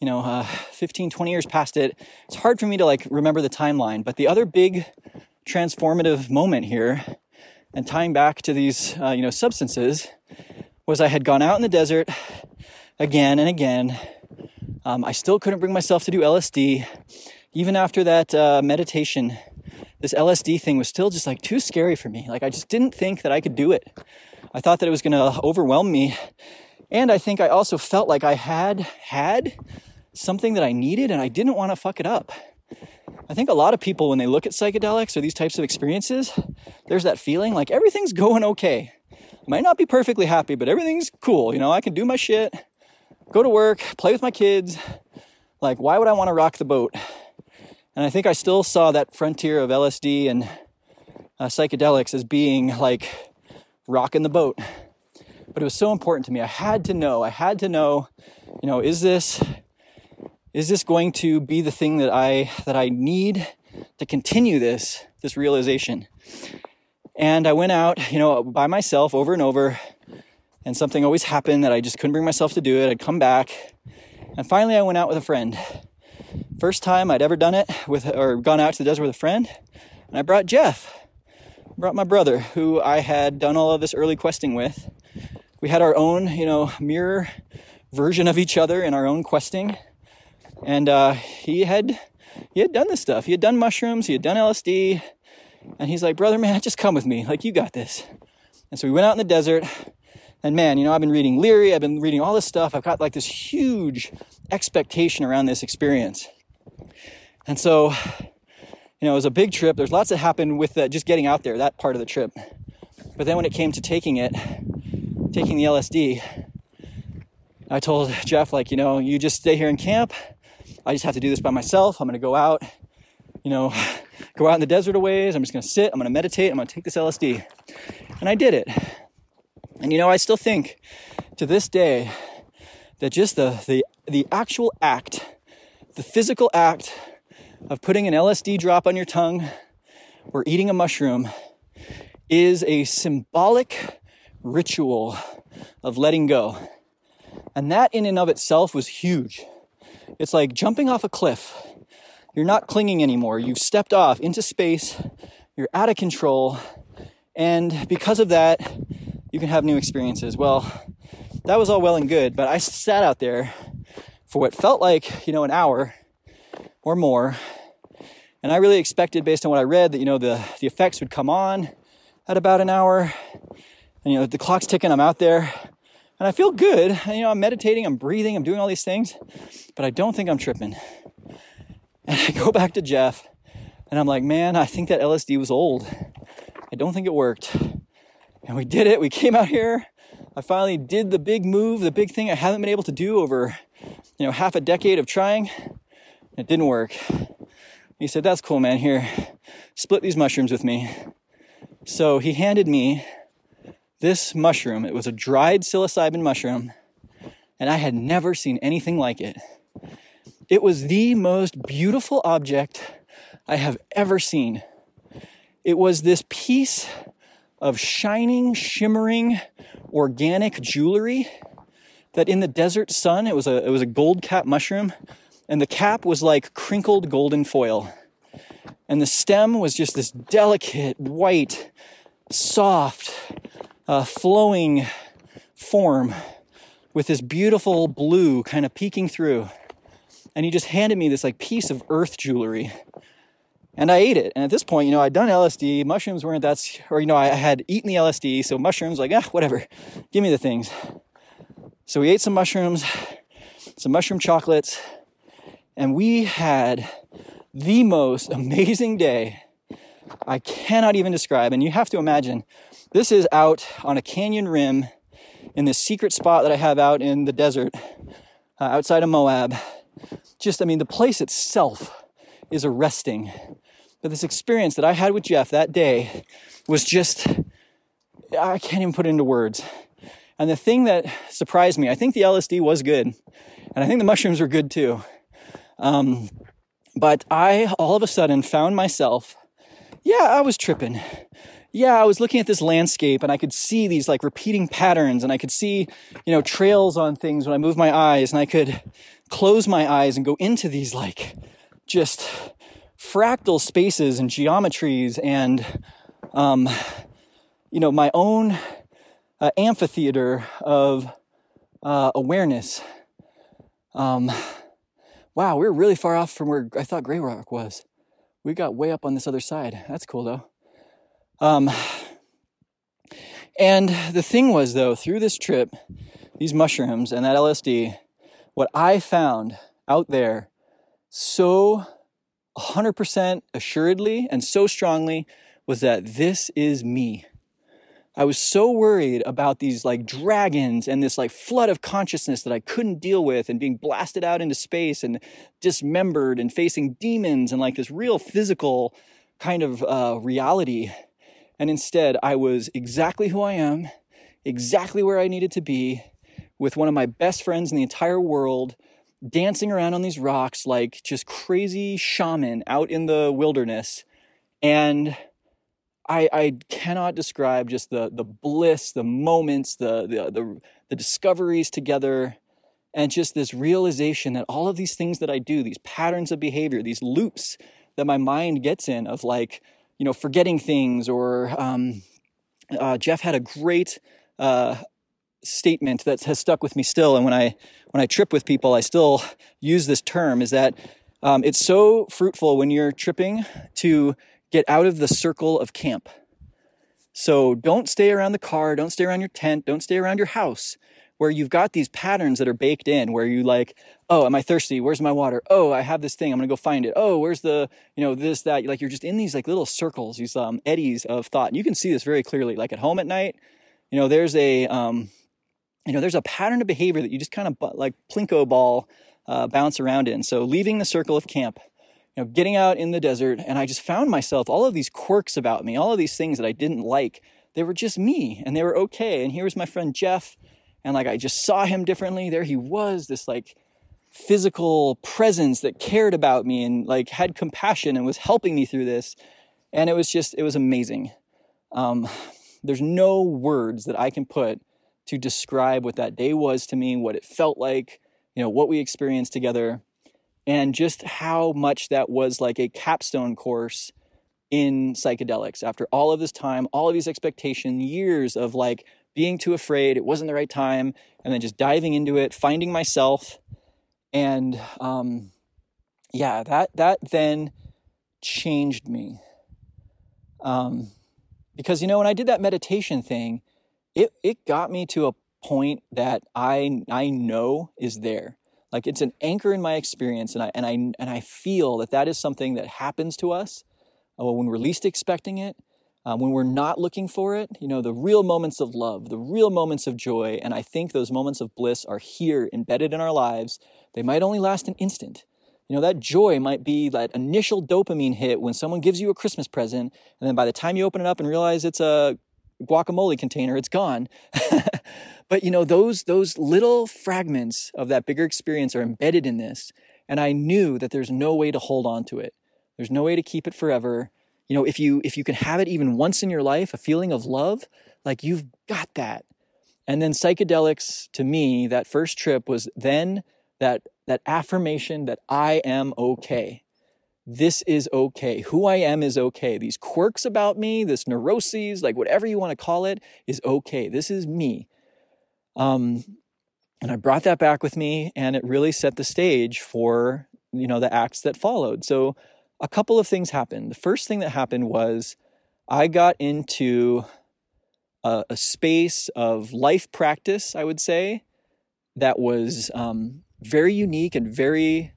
you know, uh, 15, 20 years past it. It's hard for me to like remember the timeline, but the other big transformative moment here and tying back to these, uh, you know, substances was I had gone out in the desert again and again. Um, I still couldn't bring myself to do LSD. Even after that uh, meditation, this LSD thing was still just like too scary for me. Like I just didn't think that I could do it. I thought that it was going to overwhelm me. And I think I also felt like I had had something that I needed and I didn't want to fuck it up. I think a lot of people, when they look at psychedelics or these types of experiences, there's that feeling like everything's going okay might not be perfectly happy, but everything's cool. You know, I can do my shit, go to work, play with my kids. Like, why would I want to rock the boat? And I think I still saw that frontier of LSD and uh, psychedelics as being like rocking the boat. But it was so important to me. I had to know. I had to know. You know, is this is this going to be the thing that I that I need to continue this this realization? And I went out, you know, by myself over and over. And something always happened that I just couldn't bring myself to do it. I'd come back. And finally, I went out with a friend. First time I'd ever done it with, or gone out to the desert with a friend. And I brought Jeff, brought my brother, who I had done all of this early questing with. We had our own, you know, mirror version of each other in our own questing. And uh, he had he had done this stuff. He had done mushrooms. He had done LSD. And he's like, brother, man, just come with me. Like, you got this. And so we went out in the desert. And man, you know, I've been reading Leary, I've been reading all this stuff. I've got like this huge expectation around this experience. And so, you know, it was a big trip. There's lots that happened with uh, just getting out there, that part of the trip. But then when it came to taking it, taking the LSD, I told Jeff, like, you know, you just stay here in camp. I just have to do this by myself. I'm going to go out, you know, go out in the desert a ways. I'm just going to sit. I'm going to meditate. I'm going to take this LSD. And I did it. And you know, I still think to this day that just the, the, the actual act, the physical act of putting an LSD drop on your tongue or eating a mushroom is a symbolic ritual of letting go. And that in and of itself was huge. It's like jumping off a cliff you're not clinging anymore. You've stepped off into space. You're out of control. And because of that, you can have new experiences. Well, that was all well and good, but I sat out there for what felt like, you know, an hour or more. And I really expected, based on what I read, that, you know, the, the effects would come on at about an hour. And, you know, the clock's ticking, I'm out there. And I feel good. And, you know, I'm meditating, I'm breathing, I'm doing all these things, but I don't think I'm tripping. And I go back to Jeff and I'm like, man, I think that LSD was old. I don't think it worked. And we did it. We came out here. I finally did the big move, the big thing I haven't been able to do over, you know, half a decade of trying. It didn't work. He said, That's cool, man. Here, split these mushrooms with me. So he handed me this mushroom. It was a dried psilocybin mushroom, and I had never seen anything like it. It was the most beautiful object I have ever seen. It was this piece of shining, shimmering, organic jewelry that in the desert sun, it was a, it was a gold cap mushroom, and the cap was like crinkled golden foil. And the stem was just this delicate, white, soft, uh, flowing form with this beautiful blue kind of peeking through and he just handed me this like piece of earth jewelry and I ate it. And at this point, you know, I'd done LSD. Mushrooms weren't that, or, you know, I had eaten the LSD. So mushrooms, like, ah, whatever. Give me the things. So we ate some mushrooms, some mushroom chocolates, and we had the most amazing day I cannot even describe. And you have to imagine this is out on a canyon rim in this secret spot that I have out in the desert uh, outside of Moab. Just, I mean, the place itself is arresting. But this experience that I had with Jeff that day was just, I can't even put it into words. And the thing that surprised me, I think the LSD was good, and I think the mushrooms were good too. Um, but I all of a sudden found myself, yeah, I was tripping. Yeah, I was looking at this landscape and I could see these like repeating patterns and I could see, you know, trails on things when I moved my eyes and I could close my eyes and go into these like just fractal spaces and geometries and, um, you know, my own uh, amphitheater of uh, awareness. Um, wow, we are really far off from where I thought Grey Rock was. We got way up on this other side. That's cool though. Um, and the thing was though, through this trip, these mushrooms and that LSD, what I found out there so 100% assuredly and so strongly was that this is me. I was so worried about these like dragons and this like flood of consciousness that I couldn't deal with and being blasted out into space and dismembered and facing demons and like this real physical kind of uh, reality. And instead, I was exactly who I am, exactly where I needed to be, with one of my best friends in the entire world, dancing around on these rocks like just crazy shaman out in the wilderness. And I, I cannot describe just the the bliss, the moments, the, the the the discoveries together, and just this realization that all of these things that I do, these patterns of behavior, these loops that my mind gets in of like, you know, forgetting things or um, uh, Jeff had a great uh, statement that has stuck with me still, and when I when I trip with people, I still use this term. Is that um, it's so fruitful when you're tripping to get out of the circle of camp. So don't stay around the car, don't stay around your tent, don't stay around your house where you've got these patterns that are baked in where you like, oh, am I thirsty? Where's my water? Oh, I have this thing. I'm going to go find it. Oh, where's the, you know, this, that. Like you're just in these like little circles, these um, eddies of thought. And you can see this very clearly. Like at home at night, you know, there's a, um, you know, there's a pattern of behavior that you just kind of like plinko ball uh, bounce around in. So leaving the circle of camp you know, getting out in the desert, and I just found myself all of these quirks about me, all of these things that I didn't like. They were just me, and they were okay. And here was my friend Jeff, and like I just saw him differently. There he was, this like physical presence that cared about me and like had compassion and was helping me through this. And it was just, it was amazing. Um, there's no words that I can put to describe what that day was to me, what it felt like, you know, what we experienced together and just how much that was like a capstone course in psychedelics after all of this time, all of these expectations, years of like being too afraid, it wasn't the right time, and then just diving into it, finding myself. And um, yeah, that that then changed me. Um, because you know, when I did that meditation thing, it it got me to a point that I I know is there. Like it's an anchor in my experience, and I and I and I feel that that is something that happens to us uh, when we're least expecting it, um, when we're not looking for it. You know, the real moments of love, the real moments of joy, and I think those moments of bliss are here, embedded in our lives. They might only last an instant. You know, that joy might be that initial dopamine hit when someone gives you a Christmas present, and then by the time you open it up and realize it's a guacamole container, it's gone. But you know, those those little fragments of that bigger experience are embedded in this. And I knew that there's no way to hold on to it. There's no way to keep it forever. You know, if you if you can have it even once in your life, a feeling of love, like you've got that. And then psychedelics to me, that first trip was then that that affirmation that I am okay. This is okay. Who I am is okay. These quirks about me, this neuroses, like whatever you want to call it, is okay. This is me. Um, and I brought that back with me, and it really set the stage for you know the acts that followed. So a couple of things happened. The first thing that happened was I got into a, a space of life practice, I would say, that was um, very unique and very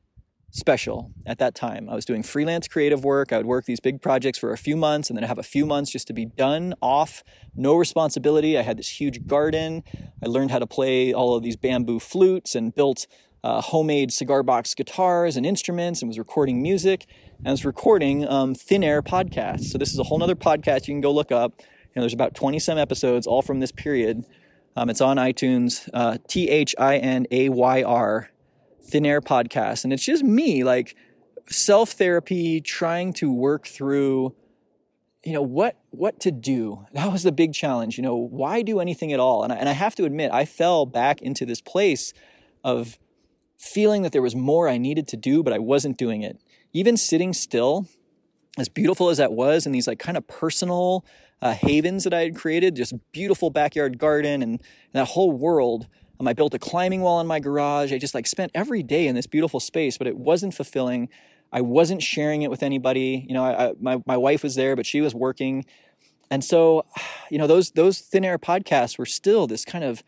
special at that time. I was doing freelance creative work. I would work these big projects for a few months and then have a few months just to be done off, no responsibility. I had this huge garden. I learned how to play all of these bamboo flutes and built uh, homemade cigar box guitars and instruments and was recording music and I was recording um, Thin Air podcasts. So this is a whole nother podcast you can go look up. You know, there's about 20 some episodes all from this period. Um, it's on iTunes, uh, T H I N A Y R Thin Air podcast. And it's just me, like self therapy, trying to work through, you know, what, what to do. That was the big challenge. You know, why do anything at all? And I, and I have to admit, I fell back into this place of feeling that there was more I needed to do, but I wasn't doing it. Even sitting still, as beautiful as that was, and these like kind of personal uh, havens that I had created, just beautiful backyard garden and, and that whole world um, I built a climbing wall in my garage. I just like spent every day in this beautiful space, but it wasn't fulfilling. I wasn't sharing it with anybody. You know, I, I, my my wife was there, but she was working, and so, you know, those those thin air podcasts were still this kind of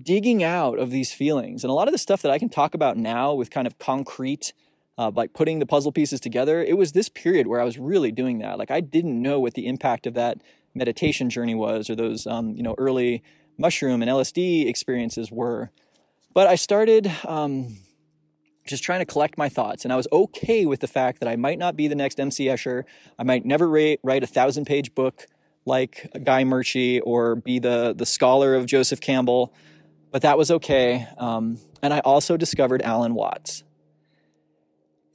digging out of these feelings, and a lot of the stuff that I can talk about now with kind of concrete. Uh, like putting the puzzle pieces together, it was this period where I was really doing that. Like I didn't know what the impact of that meditation journey was, or those um, you know early mushroom and LSD experiences were. But I started um, just trying to collect my thoughts, and I was okay with the fact that I might not be the next MC Escher. I might never write, write a thousand page book like Guy Murchie or be the, the scholar of Joseph Campbell, but that was okay. Um, and I also discovered Alan Watts.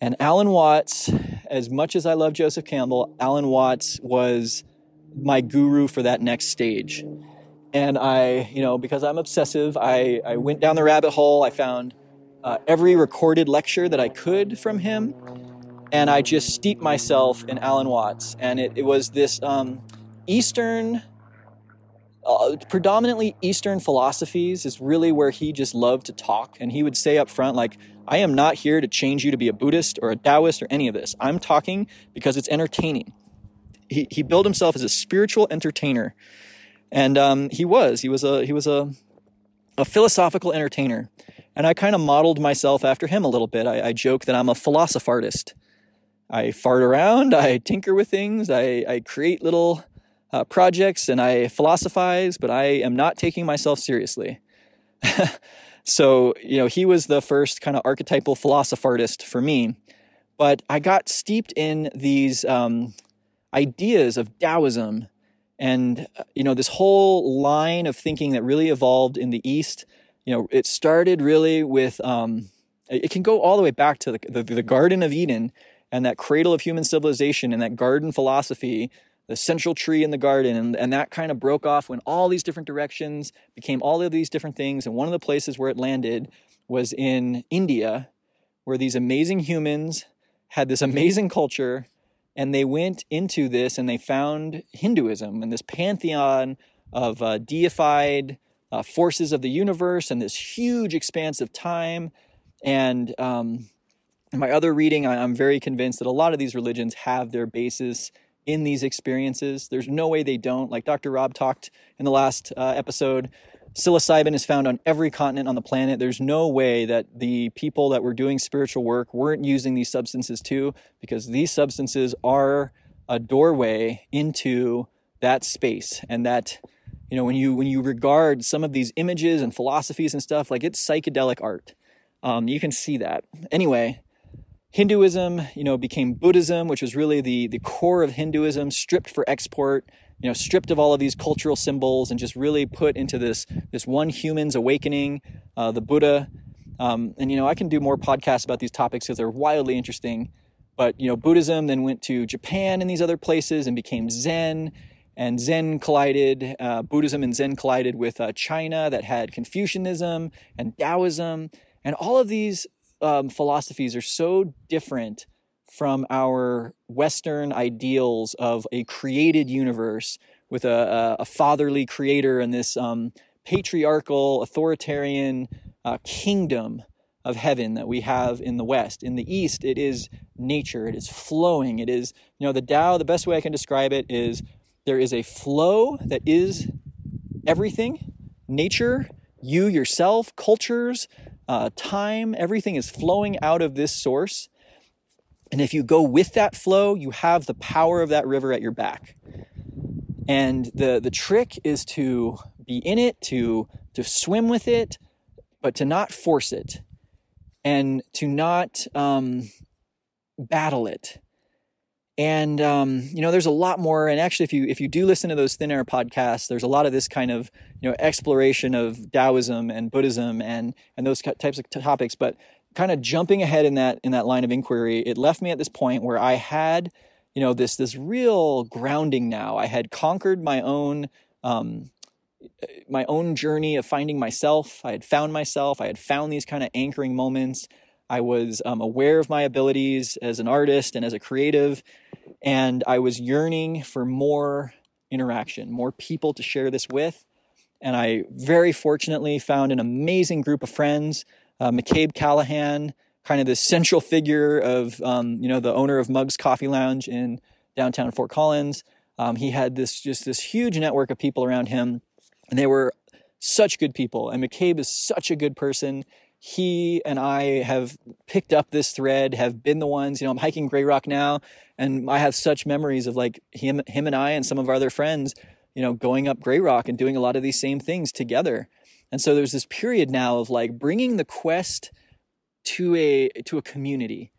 And Alan Watts, as much as I love Joseph Campbell, Alan Watts was my guru for that next stage and I, you know, because I'm obsessive, I, I went down the rabbit hole. I found uh, every recorded lecture that I could from him, and I just steeped myself in Alan Watts. And it, it was this um, Eastern, uh, predominantly Eastern philosophies is really where he just loved to talk. And he would say up front, like, I am not here to change you to be a Buddhist or a Taoist or any of this. I'm talking because it's entertaining. He, he built himself as a spiritual entertainer and um, he was he was a he was a a philosophical entertainer, and I kind of modeled myself after him a little bit. I, I joke that I'm a philosophartist. I fart around, I tinker with things, I, I create little uh, projects, and I philosophize, but I am not taking myself seriously. so you know he was the first kind of archetypal philosopharist for me, but I got steeped in these um, ideas of Taoism and, you know, this whole line of thinking that really evolved in the East, you know, it started really with, um, it can go all the way back to the, the, the Garden of Eden and that cradle of human civilization and that garden philosophy, the central tree in the garden. And, and that kind of broke off when all these different directions became all of these different things. And one of the places where it landed was in India, where these amazing humans had this amazing culture and they went into this and they found Hinduism and this pantheon of uh, deified uh, forces of the universe and this huge expanse of time. And um, my other reading, I, I'm very convinced that a lot of these religions have their basis in these experiences. There's no way they don't. Like Dr. Rob talked in the last uh, episode, psilocybin is found on every continent on the planet. There's no way that the people that were doing spiritual work weren't using these substances too, because these substances are a doorway into that space. And that you know when you when you regard some of these images and philosophies and stuff like it's psychedelic art. Um, you can see that. Anyway hinduism you know became buddhism which was really the the core of hinduism stripped for export you know, stripped of all of these cultural symbols and just really put into this this one human's awakening, uh, the Buddha. Um, and you know, I can do more podcasts about these topics because they're wildly interesting. But you know, Buddhism then went to Japan and these other places and became Zen. And Zen collided, uh, Buddhism and Zen collided with uh, China that had Confucianism and Taoism. And all of these um, philosophies are so different from our Western ideals of a created universe with a, a fatherly creator and this um, patriarchal, authoritarian uh, kingdom of heaven that we have in the West. In the East, it is nature, it is flowing. It is, you know, the Tao, the best way I can describe it is there is a flow that is everything nature, you yourself, cultures, uh, time, everything is flowing out of this source. And if you go with that flow, you have the power of that river at your back. And the, the trick is to be in it, to, to swim with it, but to not force it and to not um, battle it. And um, you know, there's a lot more. And actually, if you if you do listen to those thin air podcasts, there's a lot of this kind of you know exploration of Taoism and Buddhism and and those types of topics. But kind of jumping ahead in that in that line of inquiry, it left me at this point where I had you know this this real grounding. Now I had conquered my own um, my own journey of finding myself. I had found myself. I had found these kind of anchoring moments. I was um, aware of my abilities as an artist and as a creative, and I was yearning for more interaction, more people to share this with. And I very fortunately found an amazing group of friends. Uh, McCabe Callahan, kind of the central figure of, um, you know, the owner of Mugs Coffee Lounge in downtown Fort Collins. Um, he had this just this huge network of people around him, and they were such good people. And McCabe is such a good person he and I have picked up this thread, have been the ones, you know, I'm hiking Grey Rock now, and I have such memories of like him, him and I and some of our other friends, you know, going up Grey Rock and doing a lot of these same things together. And so there's this period now of like bringing the quest to a to a community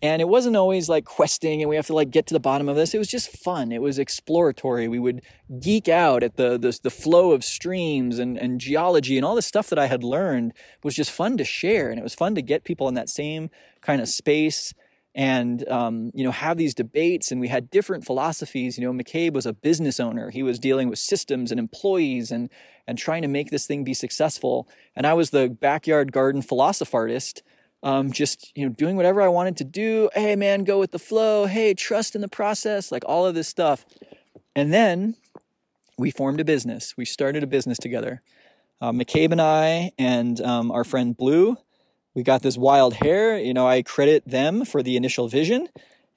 and it wasn't always like questing and we have to like get to the bottom of this. It was just fun. It was exploratory. We would geek out at the the, the flow of streams and, and geology and all the stuff that I had learned was just fun to share. And it was fun to get people in that same kind of space and um, you know have these debates and we had different philosophies you know mccabe was a business owner he was dealing with systems and employees and and trying to make this thing be successful and i was the backyard garden philosopharist um, just you know doing whatever I wanted to do. Hey man, go with the flow. Hey, trust in the process, like all of this stuff. And then we formed a business. We started a business together. Uh, McCabe and I and um, our friend Blue. We got this wild hair. You know, I credit them for the initial vision,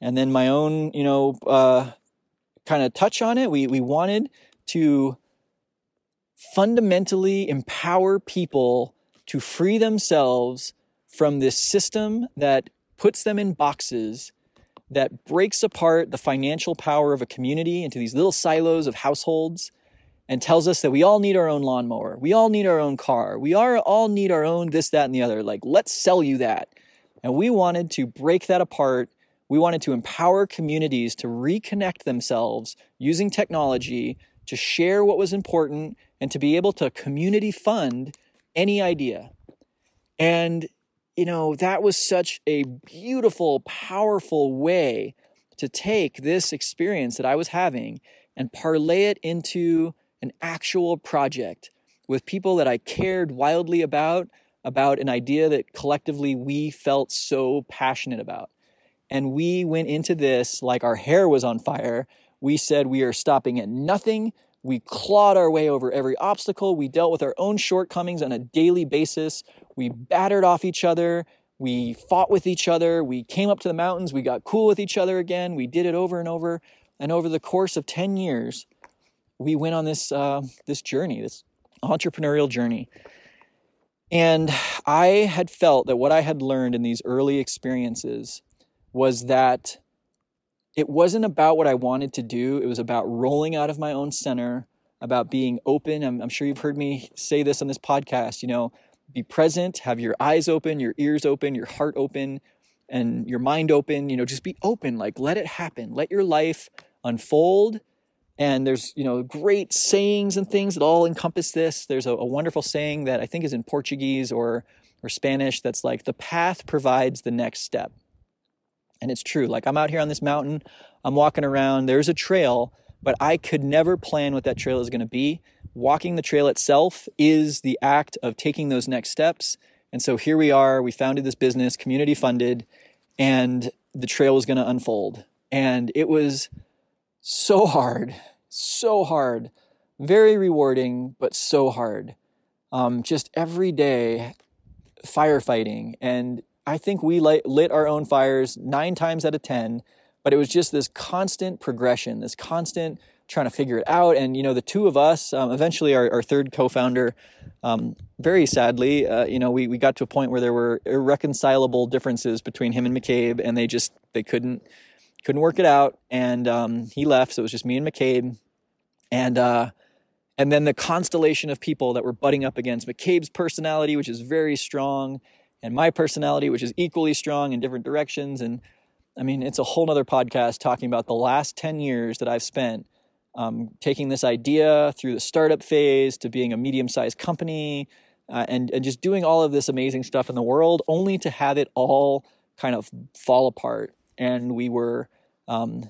and then my own, you know, uh, kind of touch on it. We we wanted to fundamentally empower people to free themselves from this system that puts them in boxes that breaks apart the financial power of a community into these little silos of households and tells us that we all need our own lawnmower. We all need our own car. We are, all need our own this, that, and the other. Like, let's sell you that. And we wanted to break that apart. We wanted to empower communities to reconnect themselves using technology to share what was important and to be able to community fund any idea. And you know, that was such a beautiful, powerful way to take this experience that I was having and parlay it into an actual project with people that I cared wildly about, about an idea that collectively we felt so passionate about. And we went into this like our hair was on fire. We said we are stopping at nothing. We clawed our way over every obstacle. We dealt with our own shortcomings on a daily basis. We battered off each other. We fought with each other. We came up to the mountains. We got cool with each other again. We did it over and over. And over the course of 10 years, we went on this, uh, this journey, this entrepreneurial journey. And I had felt that what I had learned in these early experiences was that it wasn't about what I wanted to do. It was about rolling out of my own center, about being open. I'm, I'm, sure you've heard me say this on this podcast. You know, be present, have your eyes open, your ears open, your heart open, and your mind open. You know, just be open. Like, let it happen. Let your life unfold. And there's, you know, great sayings and things that all encompass this. There's a, a wonderful saying that I think is in Portuguese or or Spanish that's like the path provides the next step. And it's true. Like I'm out here on this mountain, I'm walking around, there's a trail, but I could never plan what that trail is going to be. Walking the trail itself is the act of taking those next steps. And so here we are, we founded this business, community funded, and the trail was going to unfold. And it was so hard, so hard, very rewarding, but so hard. Um, just every day firefighting and I think we light, lit our own fires nine times out of 10, but it was just this constant progression, this constant trying to figure it out. And you know, the two of us, um, eventually, our, our third co-founder, um, very sadly, uh, you know, we we got to a point where there were irreconcilable differences between him and McCabe, and they just they couldn't couldn't work it out, and um, he left. So it was just me and McCabe, and uh, and then the constellation of people that were butting up against McCabe's personality, which is very strong, and my personality, which is equally strong in different directions. And I mean, it's a whole nother podcast talking about the last 10 years that I've spent um, taking this idea through the startup phase to being a medium sized company uh, and, and just doing all of this amazing stuff in the world, only to have it all kind of fall apart. And we were, um,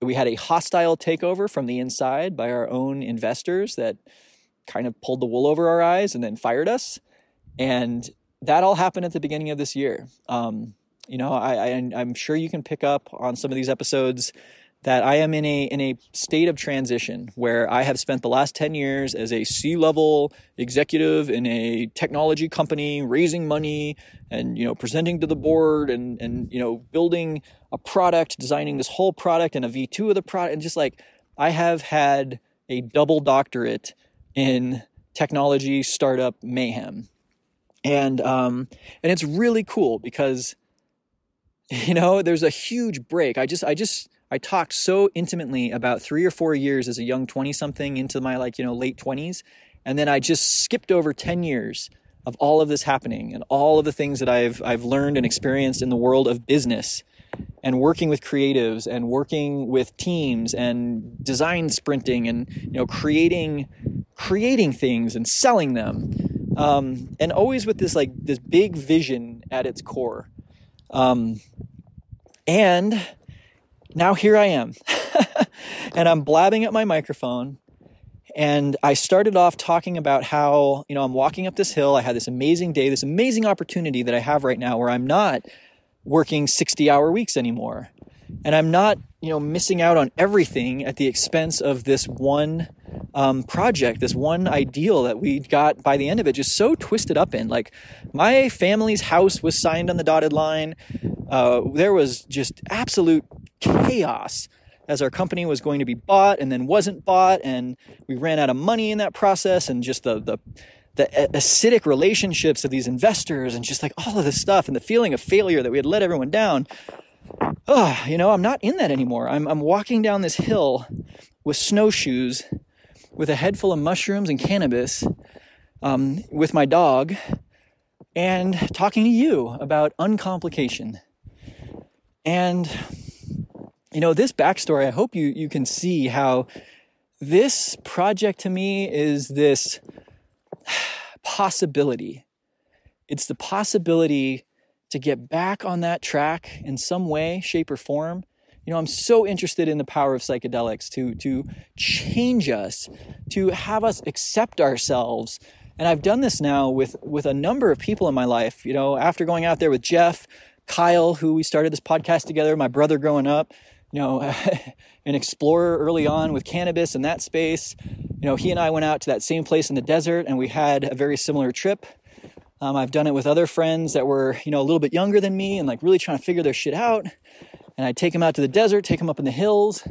we had a hostile takeover from the inside by our own investors that kind of pulled the wool over our eyes and then fired us. And that all happened at the beginning of this year. Um, you know, I, I, I'm sure you can pick up on some of these episodes that I am in a in a state of transition where I have spent the last 10 years as a C-level executive in a technology company raising money and you know presenting to the board and and you know building a product designing this whole product and a V2 of the product and just like I have had a double doctorate in technology startup mayhem. And um and it's really cool because you know there's a huge break. I just i just I talked so intimately about three or four years as a young 20 something into my like, you know, late 20s. And then I just skipped over 10 years of all of this happening and all of the things that I've, I've learned and experienced in the world of business and working with creatives and working with teams and design sprinting and, you know, creating, creating things and selling them. Um, and always with this like this big vision at its core. Um, and now here I am. and I'm blabbing at my microphone. And I started off talking about how, you know, I'm walking up this hill. I had this amazing day, this amazing opportunity that I have right now where I'm not working 60 hour weeks anymore. And I'm not, you know, missing out on everything at the expense of this one um, project, this one ideal that we got by the end of it, just so twisted up in. Like, my family's house was signed on the dotted line. Uh, there was just absolute chaos as our company was going to be bought and then wasn't bought and we ran out of money in that process and just the the the acidic relationships of these investors and just like all of this stuff and the feeling of failure that we had let everyone down. Oh you know i'm not in that anymore. I'm, I'm walking down this hill with snowshoes with a head full of mushrooms and cannabis um, with my dog and talking to you about uncomplication. And you know, this backstory, I hope you, you can see how this project to me is this possibility. It's the possibility to get back on that track in some way, shape, or form. You know, I'm so interested in the power of psychedelics to, to change us, to have us accept ourselves. And I've done this now with, with a number of people in my life. You know, after going out there with Jeff, Kyle, who we started this podcast together, my brother growing up, you know, an explorer early on with cannabis in that space. You know, he and I went out to that same place in the desert and we had a very similar trip. Um, I've done it with other friends that were, you know, a little bit younger than me and like really trying to figure their shit out. And I'd take them out to the desert, take them up in the hills,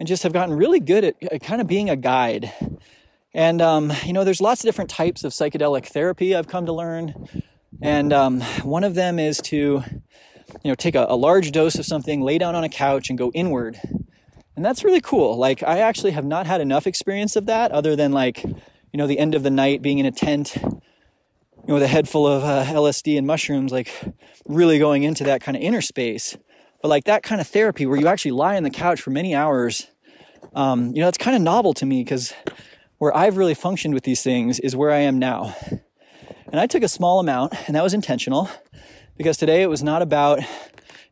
and just have gotten really good at, kind of being a guide. And, um, you know, there's lots of different types of psychedelic therapy I've come to learn. And um, one of them is to you know, take a, a large dose of something, lay down on a couch, and go inward. And that's really cool. Like, I actually have not had enough experience of that other than like, you know, the end of the night being in a tent, you know, with a head full of uh, LSD and mushrooms, like really going into that kind of inner space. But like that kind of therapy where you actually lie on the couch for many hours, um, you know, it's kind of novel to me because where I've really functioned with these things is where I am now. And I took a small amount, and that was intentional because today it was not about,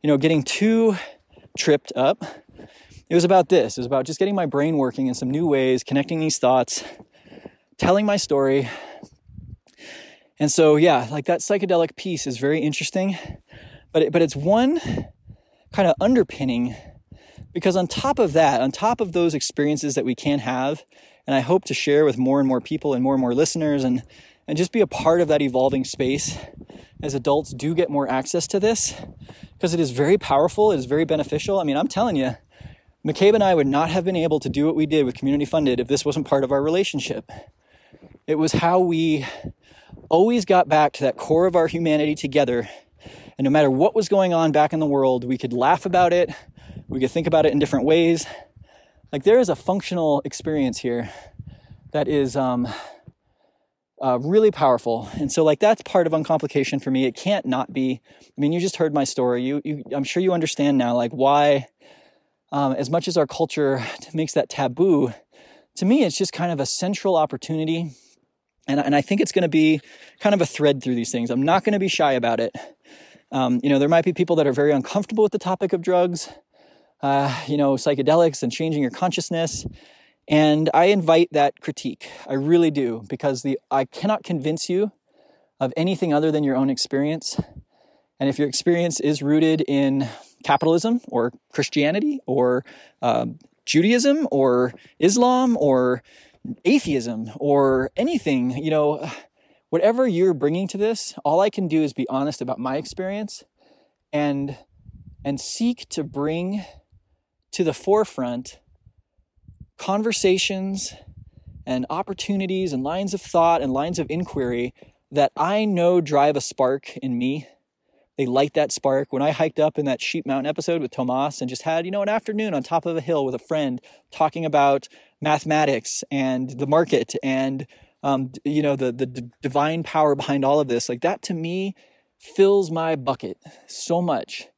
you know, getting too tripped up. It was about this. It was about just getting my brain working in some new ways, connecting these thoughts, telling my story. And so, yeah, like that psychedelic piece is very interesting, but it, but it's one kind of underpinning because on top of that, on top of those experiences that we can have, and I hope to share with more and more people and more and more listeners and and just be a part of that evolving space as adults do get more access to this because it is very powerful, it is very beneficial. I mean, I'm telling you, McCabe and I would not have been able to do what we did with community funded if this wasn't part of our relationship. It was how we always got back to that core of our humanity together. And no matter what was going on back in the world, we could laugh about it, we could think about it in different ways. Like there is a functional experience here that is um, uh, really powerful. And so, like, that's part of uncomplication for me. It can't not be. I mean, you just heard my story. You, you I'm sure you understand now, like, why, um, as much as our culture makes that taboo, to me, it's just kind of a central opportunity. And, and I think it's going to be kind of a thread through these things. I'm not going to be shy about it. Um, you know, there might be people that are very uncomfortable with the topic of drugs, uh, you know, psychedelics and changing your consciousness. And I invite that critique. I really do, because the I cannot convince you of anything other than your own experience. And if your experience is rooted in capitalism or Christianity or uh, Judaism or Islam or atheism or anything, you know, whatever you're bringing to this, all I can do is be honest about my experience and and seek to bring to the forefront conversations and opportunities and lines of thought and lines of inquiry that I know drive a spark in me. They light that spark. When I hiked up in that Sheep Mountain episode with Tomas and just had, you know, an afternoon on top of a hill with a friend talking about mathematics and the market and, um, you know, the, the d- divine power behind all of this, like that to me fills my bucket so much.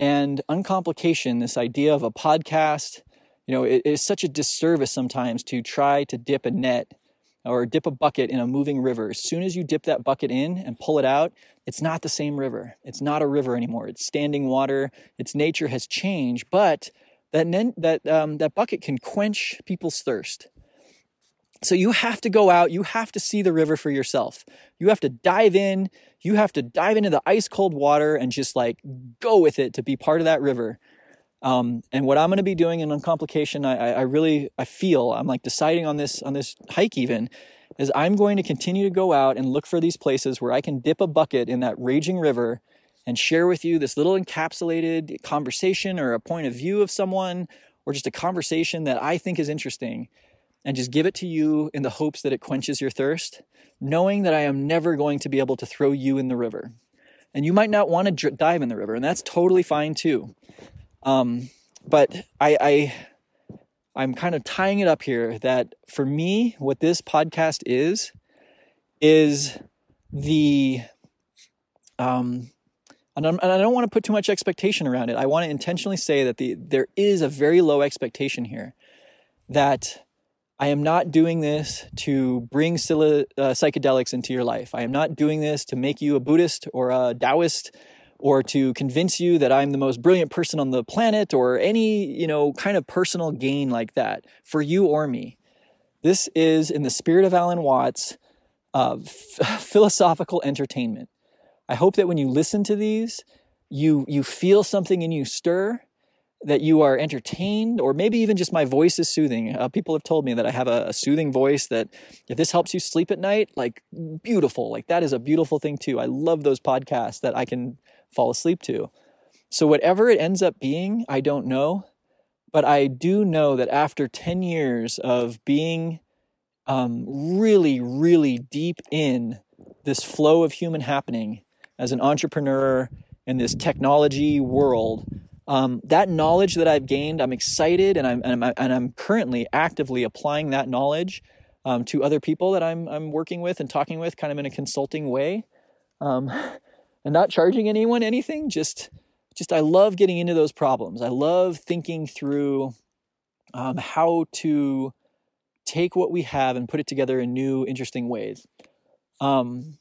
And uncomplication, this idea of a podcast, you know, it is such a disservice sometimes to try to dip a net or dip a bucket in a moving river. As soon as you dip that bucket in and pull it out, it's not the same river. It's not a river anymore. It's standing water. Its nature has changed, but that that um, that bucket can quench people's thirst. So you have to go out. You have to see the river for yourself. You have to dive in. You have to dive into the ice cold water and just like go with it to be part of that river. Um, and what I'm going to be doing in uncomplication, I, I really, I feel, I'm like deciding on this, on this hike even, is I'm going to continue to go out and look for these places where I can dip a bucket in that raging river and share with you this little encapsulated conversation or a point of view of someone or just a conversation that I think is interesting and just give it to you in the hopes that it quenches your thirst, knowing that I am never going to be able to throw you in the river. And you might not want to dr- dive in the river, and that's totally fine too. Um, but I, I I'm kind of tying it up here that for me, what this podcast is, is the um, and, and, i don't want to put too much expectation around it. I want to intentionally say that the there is a very low expectation here. That I am not doing this to bring uh, psychedelics into your life. I am not doing this to make you a Buddhist or a Taoist or to convince you that I'm the most brilliant person on the planet or any, you know, kind of personal gain like that for you or me. This is in the spirit of Alan Watts, uh, philosophical entertainment. I hope that when you listen to these, you you feel something in you stir, that you are entertained, or maybe even just my voice is soothing. Uh, people have told me that I have a, a soothing voice. That if this helps you sleep at night, like beautiful, like that is a beautiful thing too. I love those podcasts that I can fall asleep to. So, whatever it ends up being, I don't know. But I do know that after 10 years of being um, really, really deep in this flow of human happening as an entrepreneur in this technology world, um, that knowledge that I've gained, I'm excited and I'm, and I'm, and I'm currently actively applying that knowledge um, to other people that I'm, I'm working with and talking with kind of in a consulting way. Um, and not charging anyone anything just just i love getting into those problems. I love thinking through um, how to take what we have and put it together in new interesting ways. Um,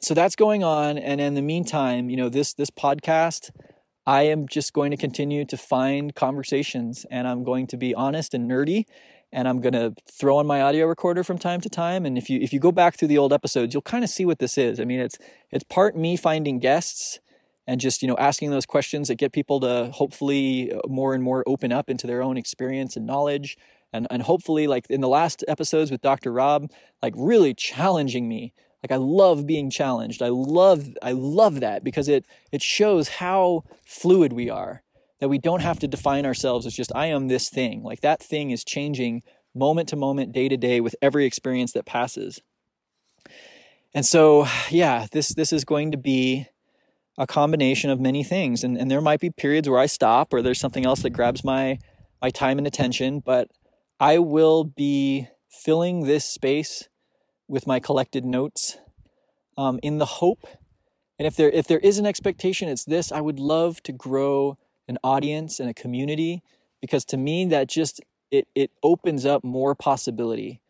so that's going on and in the meantime you know this this podcast i am just going to continue to find conversations and i'm going to be honest and nerdy and I'm going to throw on my audio recorder from time to time. And if you if you go back through the old episodes, you'll kind of see what this is. I mean, it's it's part me finding guests and just you know asking those questions that get people to hopefully uh, more and more open up into their own experience and knowledge. And and hopefully, like in the last episodes with Dr. Rob, like really challenging me. Like I love being challenged. I love I love that because it it shows how fluid we are that we don't have to define ourselves as just I am this thing. Like that thing is changing moment to moment, day to day with every experience that passes. And so, yeah, this this is going to be a combination of many things. And and there might be periods where I stop or there's something else that grabs my my time and attention, but I will be filling this space with my collected notes um, in the hope and if there if there is an expectation it's this i would love to grow an audience and a community because to me that just it it opens up more possibility.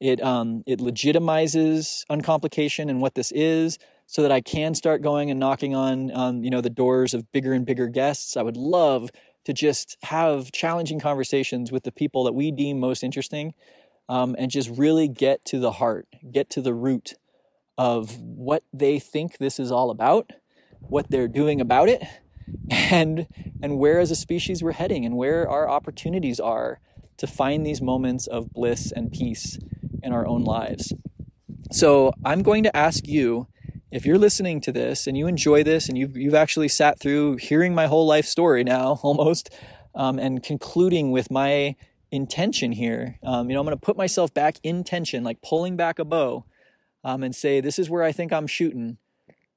It um it legitimizes uncomplication and what this is so that i can start going and knocking on um, you know the doors of bigger and bigger guests. I would love to just have challenging conversations with the people that we deem most interesting um, and just really get to the heart get to the root of what they think this is all about, what they're doing about it, and and where as a species we're heading and where our opportunities are to find these moments of bliss and peace in our own lives. So, I'm going to ask you if you're listening to this and you enjoy this and you've, you've actually sat through hearing my whole life story now almost um, and concluding with my intention here, um, you know, I'm going to put myself back in tension, like pulling back a bow um, and say, This is where I think I'm shooting.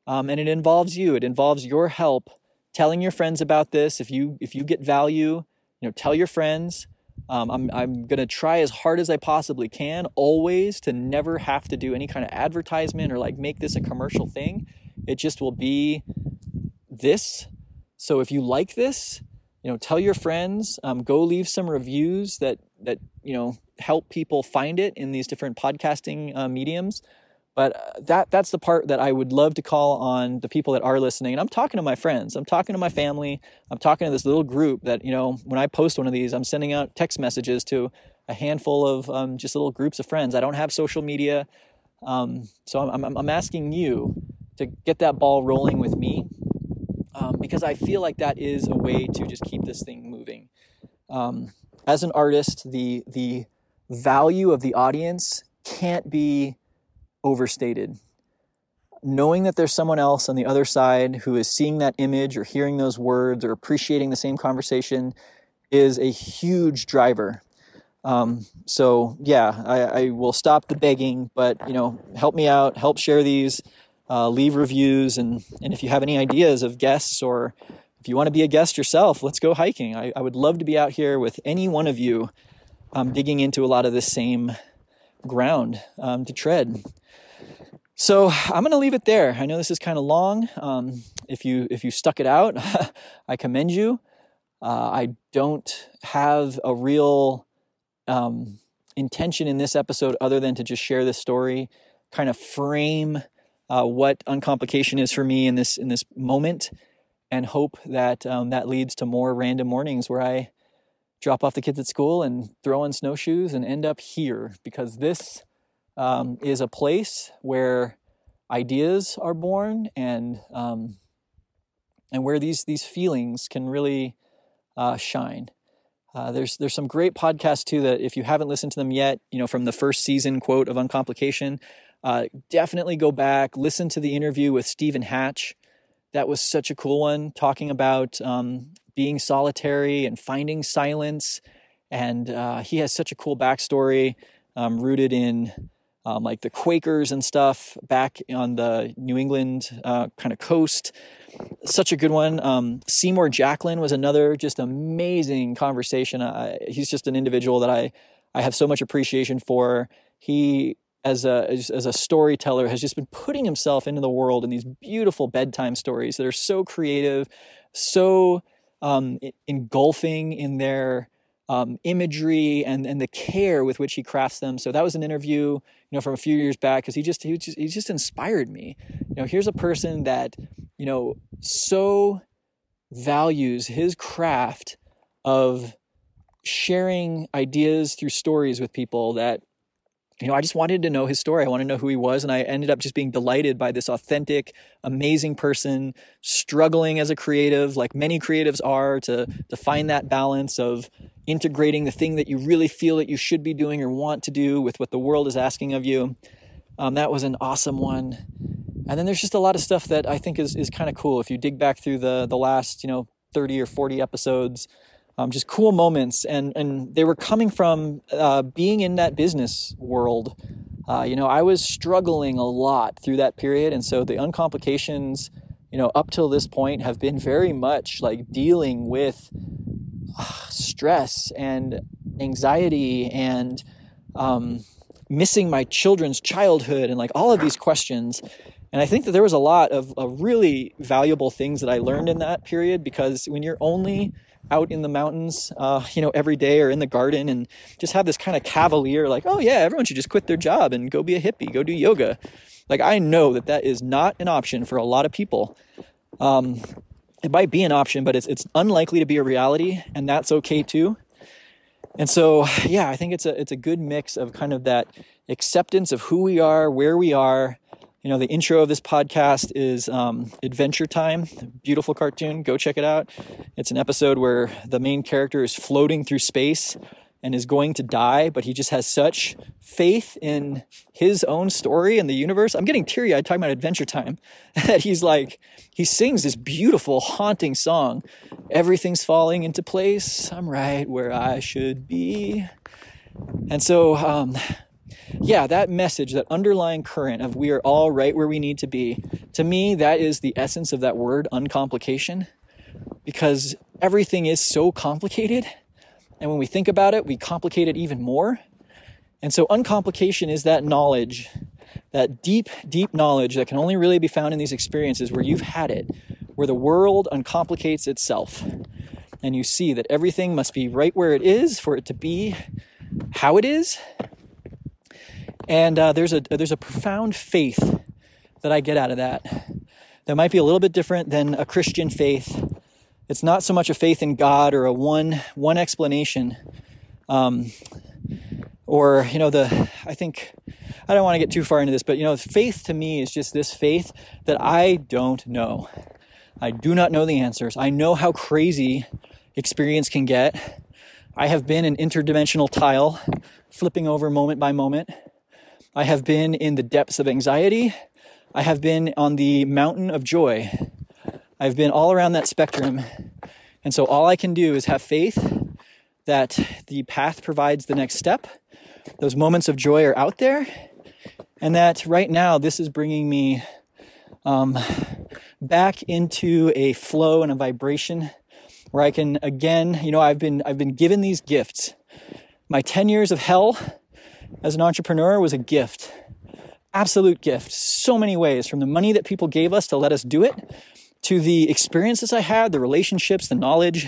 Um, and it involves you, it involves your help telling your friends about this. If you if you get value, you know, tell your friends. Um, I'm I'm gonna try as hard as I possibly can, always to never have to do any kind of advertisement or like make this a commercial thing. It just will be this. So if you like this, you know, tell your friends. Um, go leave some reviews that that you know help people find it in these different podcasting uh, mediums. But uh, that that's the part that I would love to call on the people that are listening. And I'm talking to my friends, I'm talking to my family, I'm talking to this little group that you know when I post one of these, I'm sending out text messages to a handful of um, just little groups of friends. I don't have social media, um, so I'm, I'm, I'm asking you to get that ball rolling with me um, because I feel like that is a way to just keep this thing moving. Um, as an artist, the the value of the audience can't be overstated. Knowing that there's someone else on the other side who is seeing that image or hearing those words or appreciating the same conversation is a huge driver. Um, so yeah, I, I, will stop the begging, but you know, help me out, help share these, uh, leave reviews, and and if you have any ideas of guests or if you want to be a guest yourself, let's go hiking. I, I would love to be out here with any one of you, um, digging into a lot of the same ground um, to tread. So I'm going to leave it there. I know this is kind of long. Um, if you if you stuck it out, I commend you. Uh, I don't have a real um, intention in this episode other than to just share this story, kind of frame uh, what uncomplication is for me in this in this moment, and hope that um, that leads to more random mornings where I drop off the kids at school and throw on snowshoes and end up here because this um, is a place where ideas are born and um, and where these these feelings can really uh, shine. Uh, there's there's some great podcasts too that if you haven't listened to them yet, you know from the first season quote of Uncomplication, uh, definitely go back listen to the interview with Stephen Hatch. That was such a cool one, talking about um, being solitary and finding silence. And uh, he has such a cool backstory, um, rooted in um, like the Quakers and stuff back on the New England uh, kind of coast. Such a good one. Um, Seymour Jacklin was another just amazing conversation. Uh, he's just an individual that I I have so much appreciation for. He as a as, a storyteller has just been putting himself into the world in these beautiful bedtime stories that are so creative, so um, engulfing in their um, imagery and and the care with which he crafts them. So that was an interview, you know, from a few years back because he just he just he just inspired me. You know, here's a person that you know so values his craft of sharing ideas through stories with people that you know, I just wanted to know his story. I wanted to know who he was. And I ended up just being delighted by this authentic, amazing person struggling as a creative, like many creatives are, to, to find that balance of integrating the thing that you really feel that you should be doing or want to do with what the world is asking of you. Um, that was an awesome one. And then there's just a lot of stuff that I think is, is kind of cool. If you dig back through the, the last, you know, 30 or 40 episodes. Um, just cool moments, and and they were coming from uh, being in that business world. Uh, you know, I was struggling a lot through that period, and so the uncomplications, you know, up till this point have been very much like dealing with uh, stress and anxiety and um, missing my children's childhood and like all of these questions. And I think that there was a lot of, of really valuable things that I learned in that period because when you're only out in the mountains, uh, you know, every day or in the garden and just have this kind of cavalier, like, oh yeah, everyone should just quit their job and go be a hippie, go do yoga. Like, I know that that is not an option for a lot of people. Um, it might be an option, but it's, it's unlikely to be a reality, and that's okay too. And so, yeah, I think it's a, it's a good mix of kind of that acceptance of who we are, where we are, you know, the intro of this podcast is um, Adventure Time, beautiful cartoon. Go check it out. It's an episode where the main character is floating through space and is going to die, but he just has such faith in his own story and the universe. I'm getting teary eyed talking about Adventure Time that he's like, he sings this beautiful, haunting song. Everything's falling into place. I'm right where I should be. And so, um, yeah, that message, that underlying current of we are all right where we need to be, to me, that is the essence of that word, uncomplication, because everything is so complicated. And when we think about it, we complicate it even more. And so, uncomplication is that knowledge, that deep, deep knowledge that can only really be found in these experiences where you've had it, where the world uncomplicates itself. And you see that everything must be right where it is for it to be how it is and uh, there's a there's a profound faith that I get out of that. That might be a little bit different than a Christian faith. It's not so much a faith in God or a one one explanation, um, or you know the I think I don't want to get too far into this, but you know faith to me is just this faith that I don't know. I do not know the answers. I know how crazy experience can get. I have been an interdimensional tile, flipping over moment by moment. I have been in the depths of anxiety. I have been on the mountain of joy. I've been all around that spectrum. And so all I can do is have faith that the path provides the next step. Those moments of joy are out there. And that right now, this is bringing me um, back into a flow and a vibration where I can again, you know, I've been I've been given these gifts. My 10 years of hell as an entrepreneur was a gift. Absolute gift. So many ways from the money that people gave us to let us do it to the experiences I had, the relationships, the knowledge.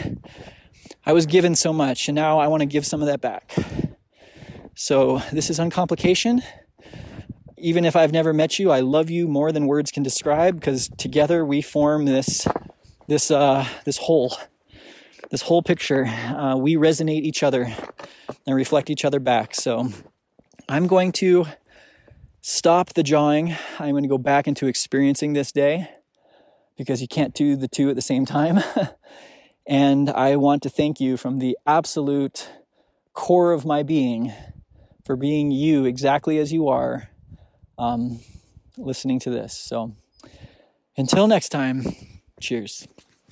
I was given so much, and now I want to give some of that back. So, this is Uncomplication. Even if I've never met you, I love you more than words can describe because together we form this this uh, this whole this whole picture. Uh, we resonate each other and reflect each other back. So I'm going to stop the jawing. I'm going to go back into experiencing this day because you can't do the two at the same time. and I want to thank you from the absolute core of my being for being you exactly as you are, um, listening to this. So until next time, cheers.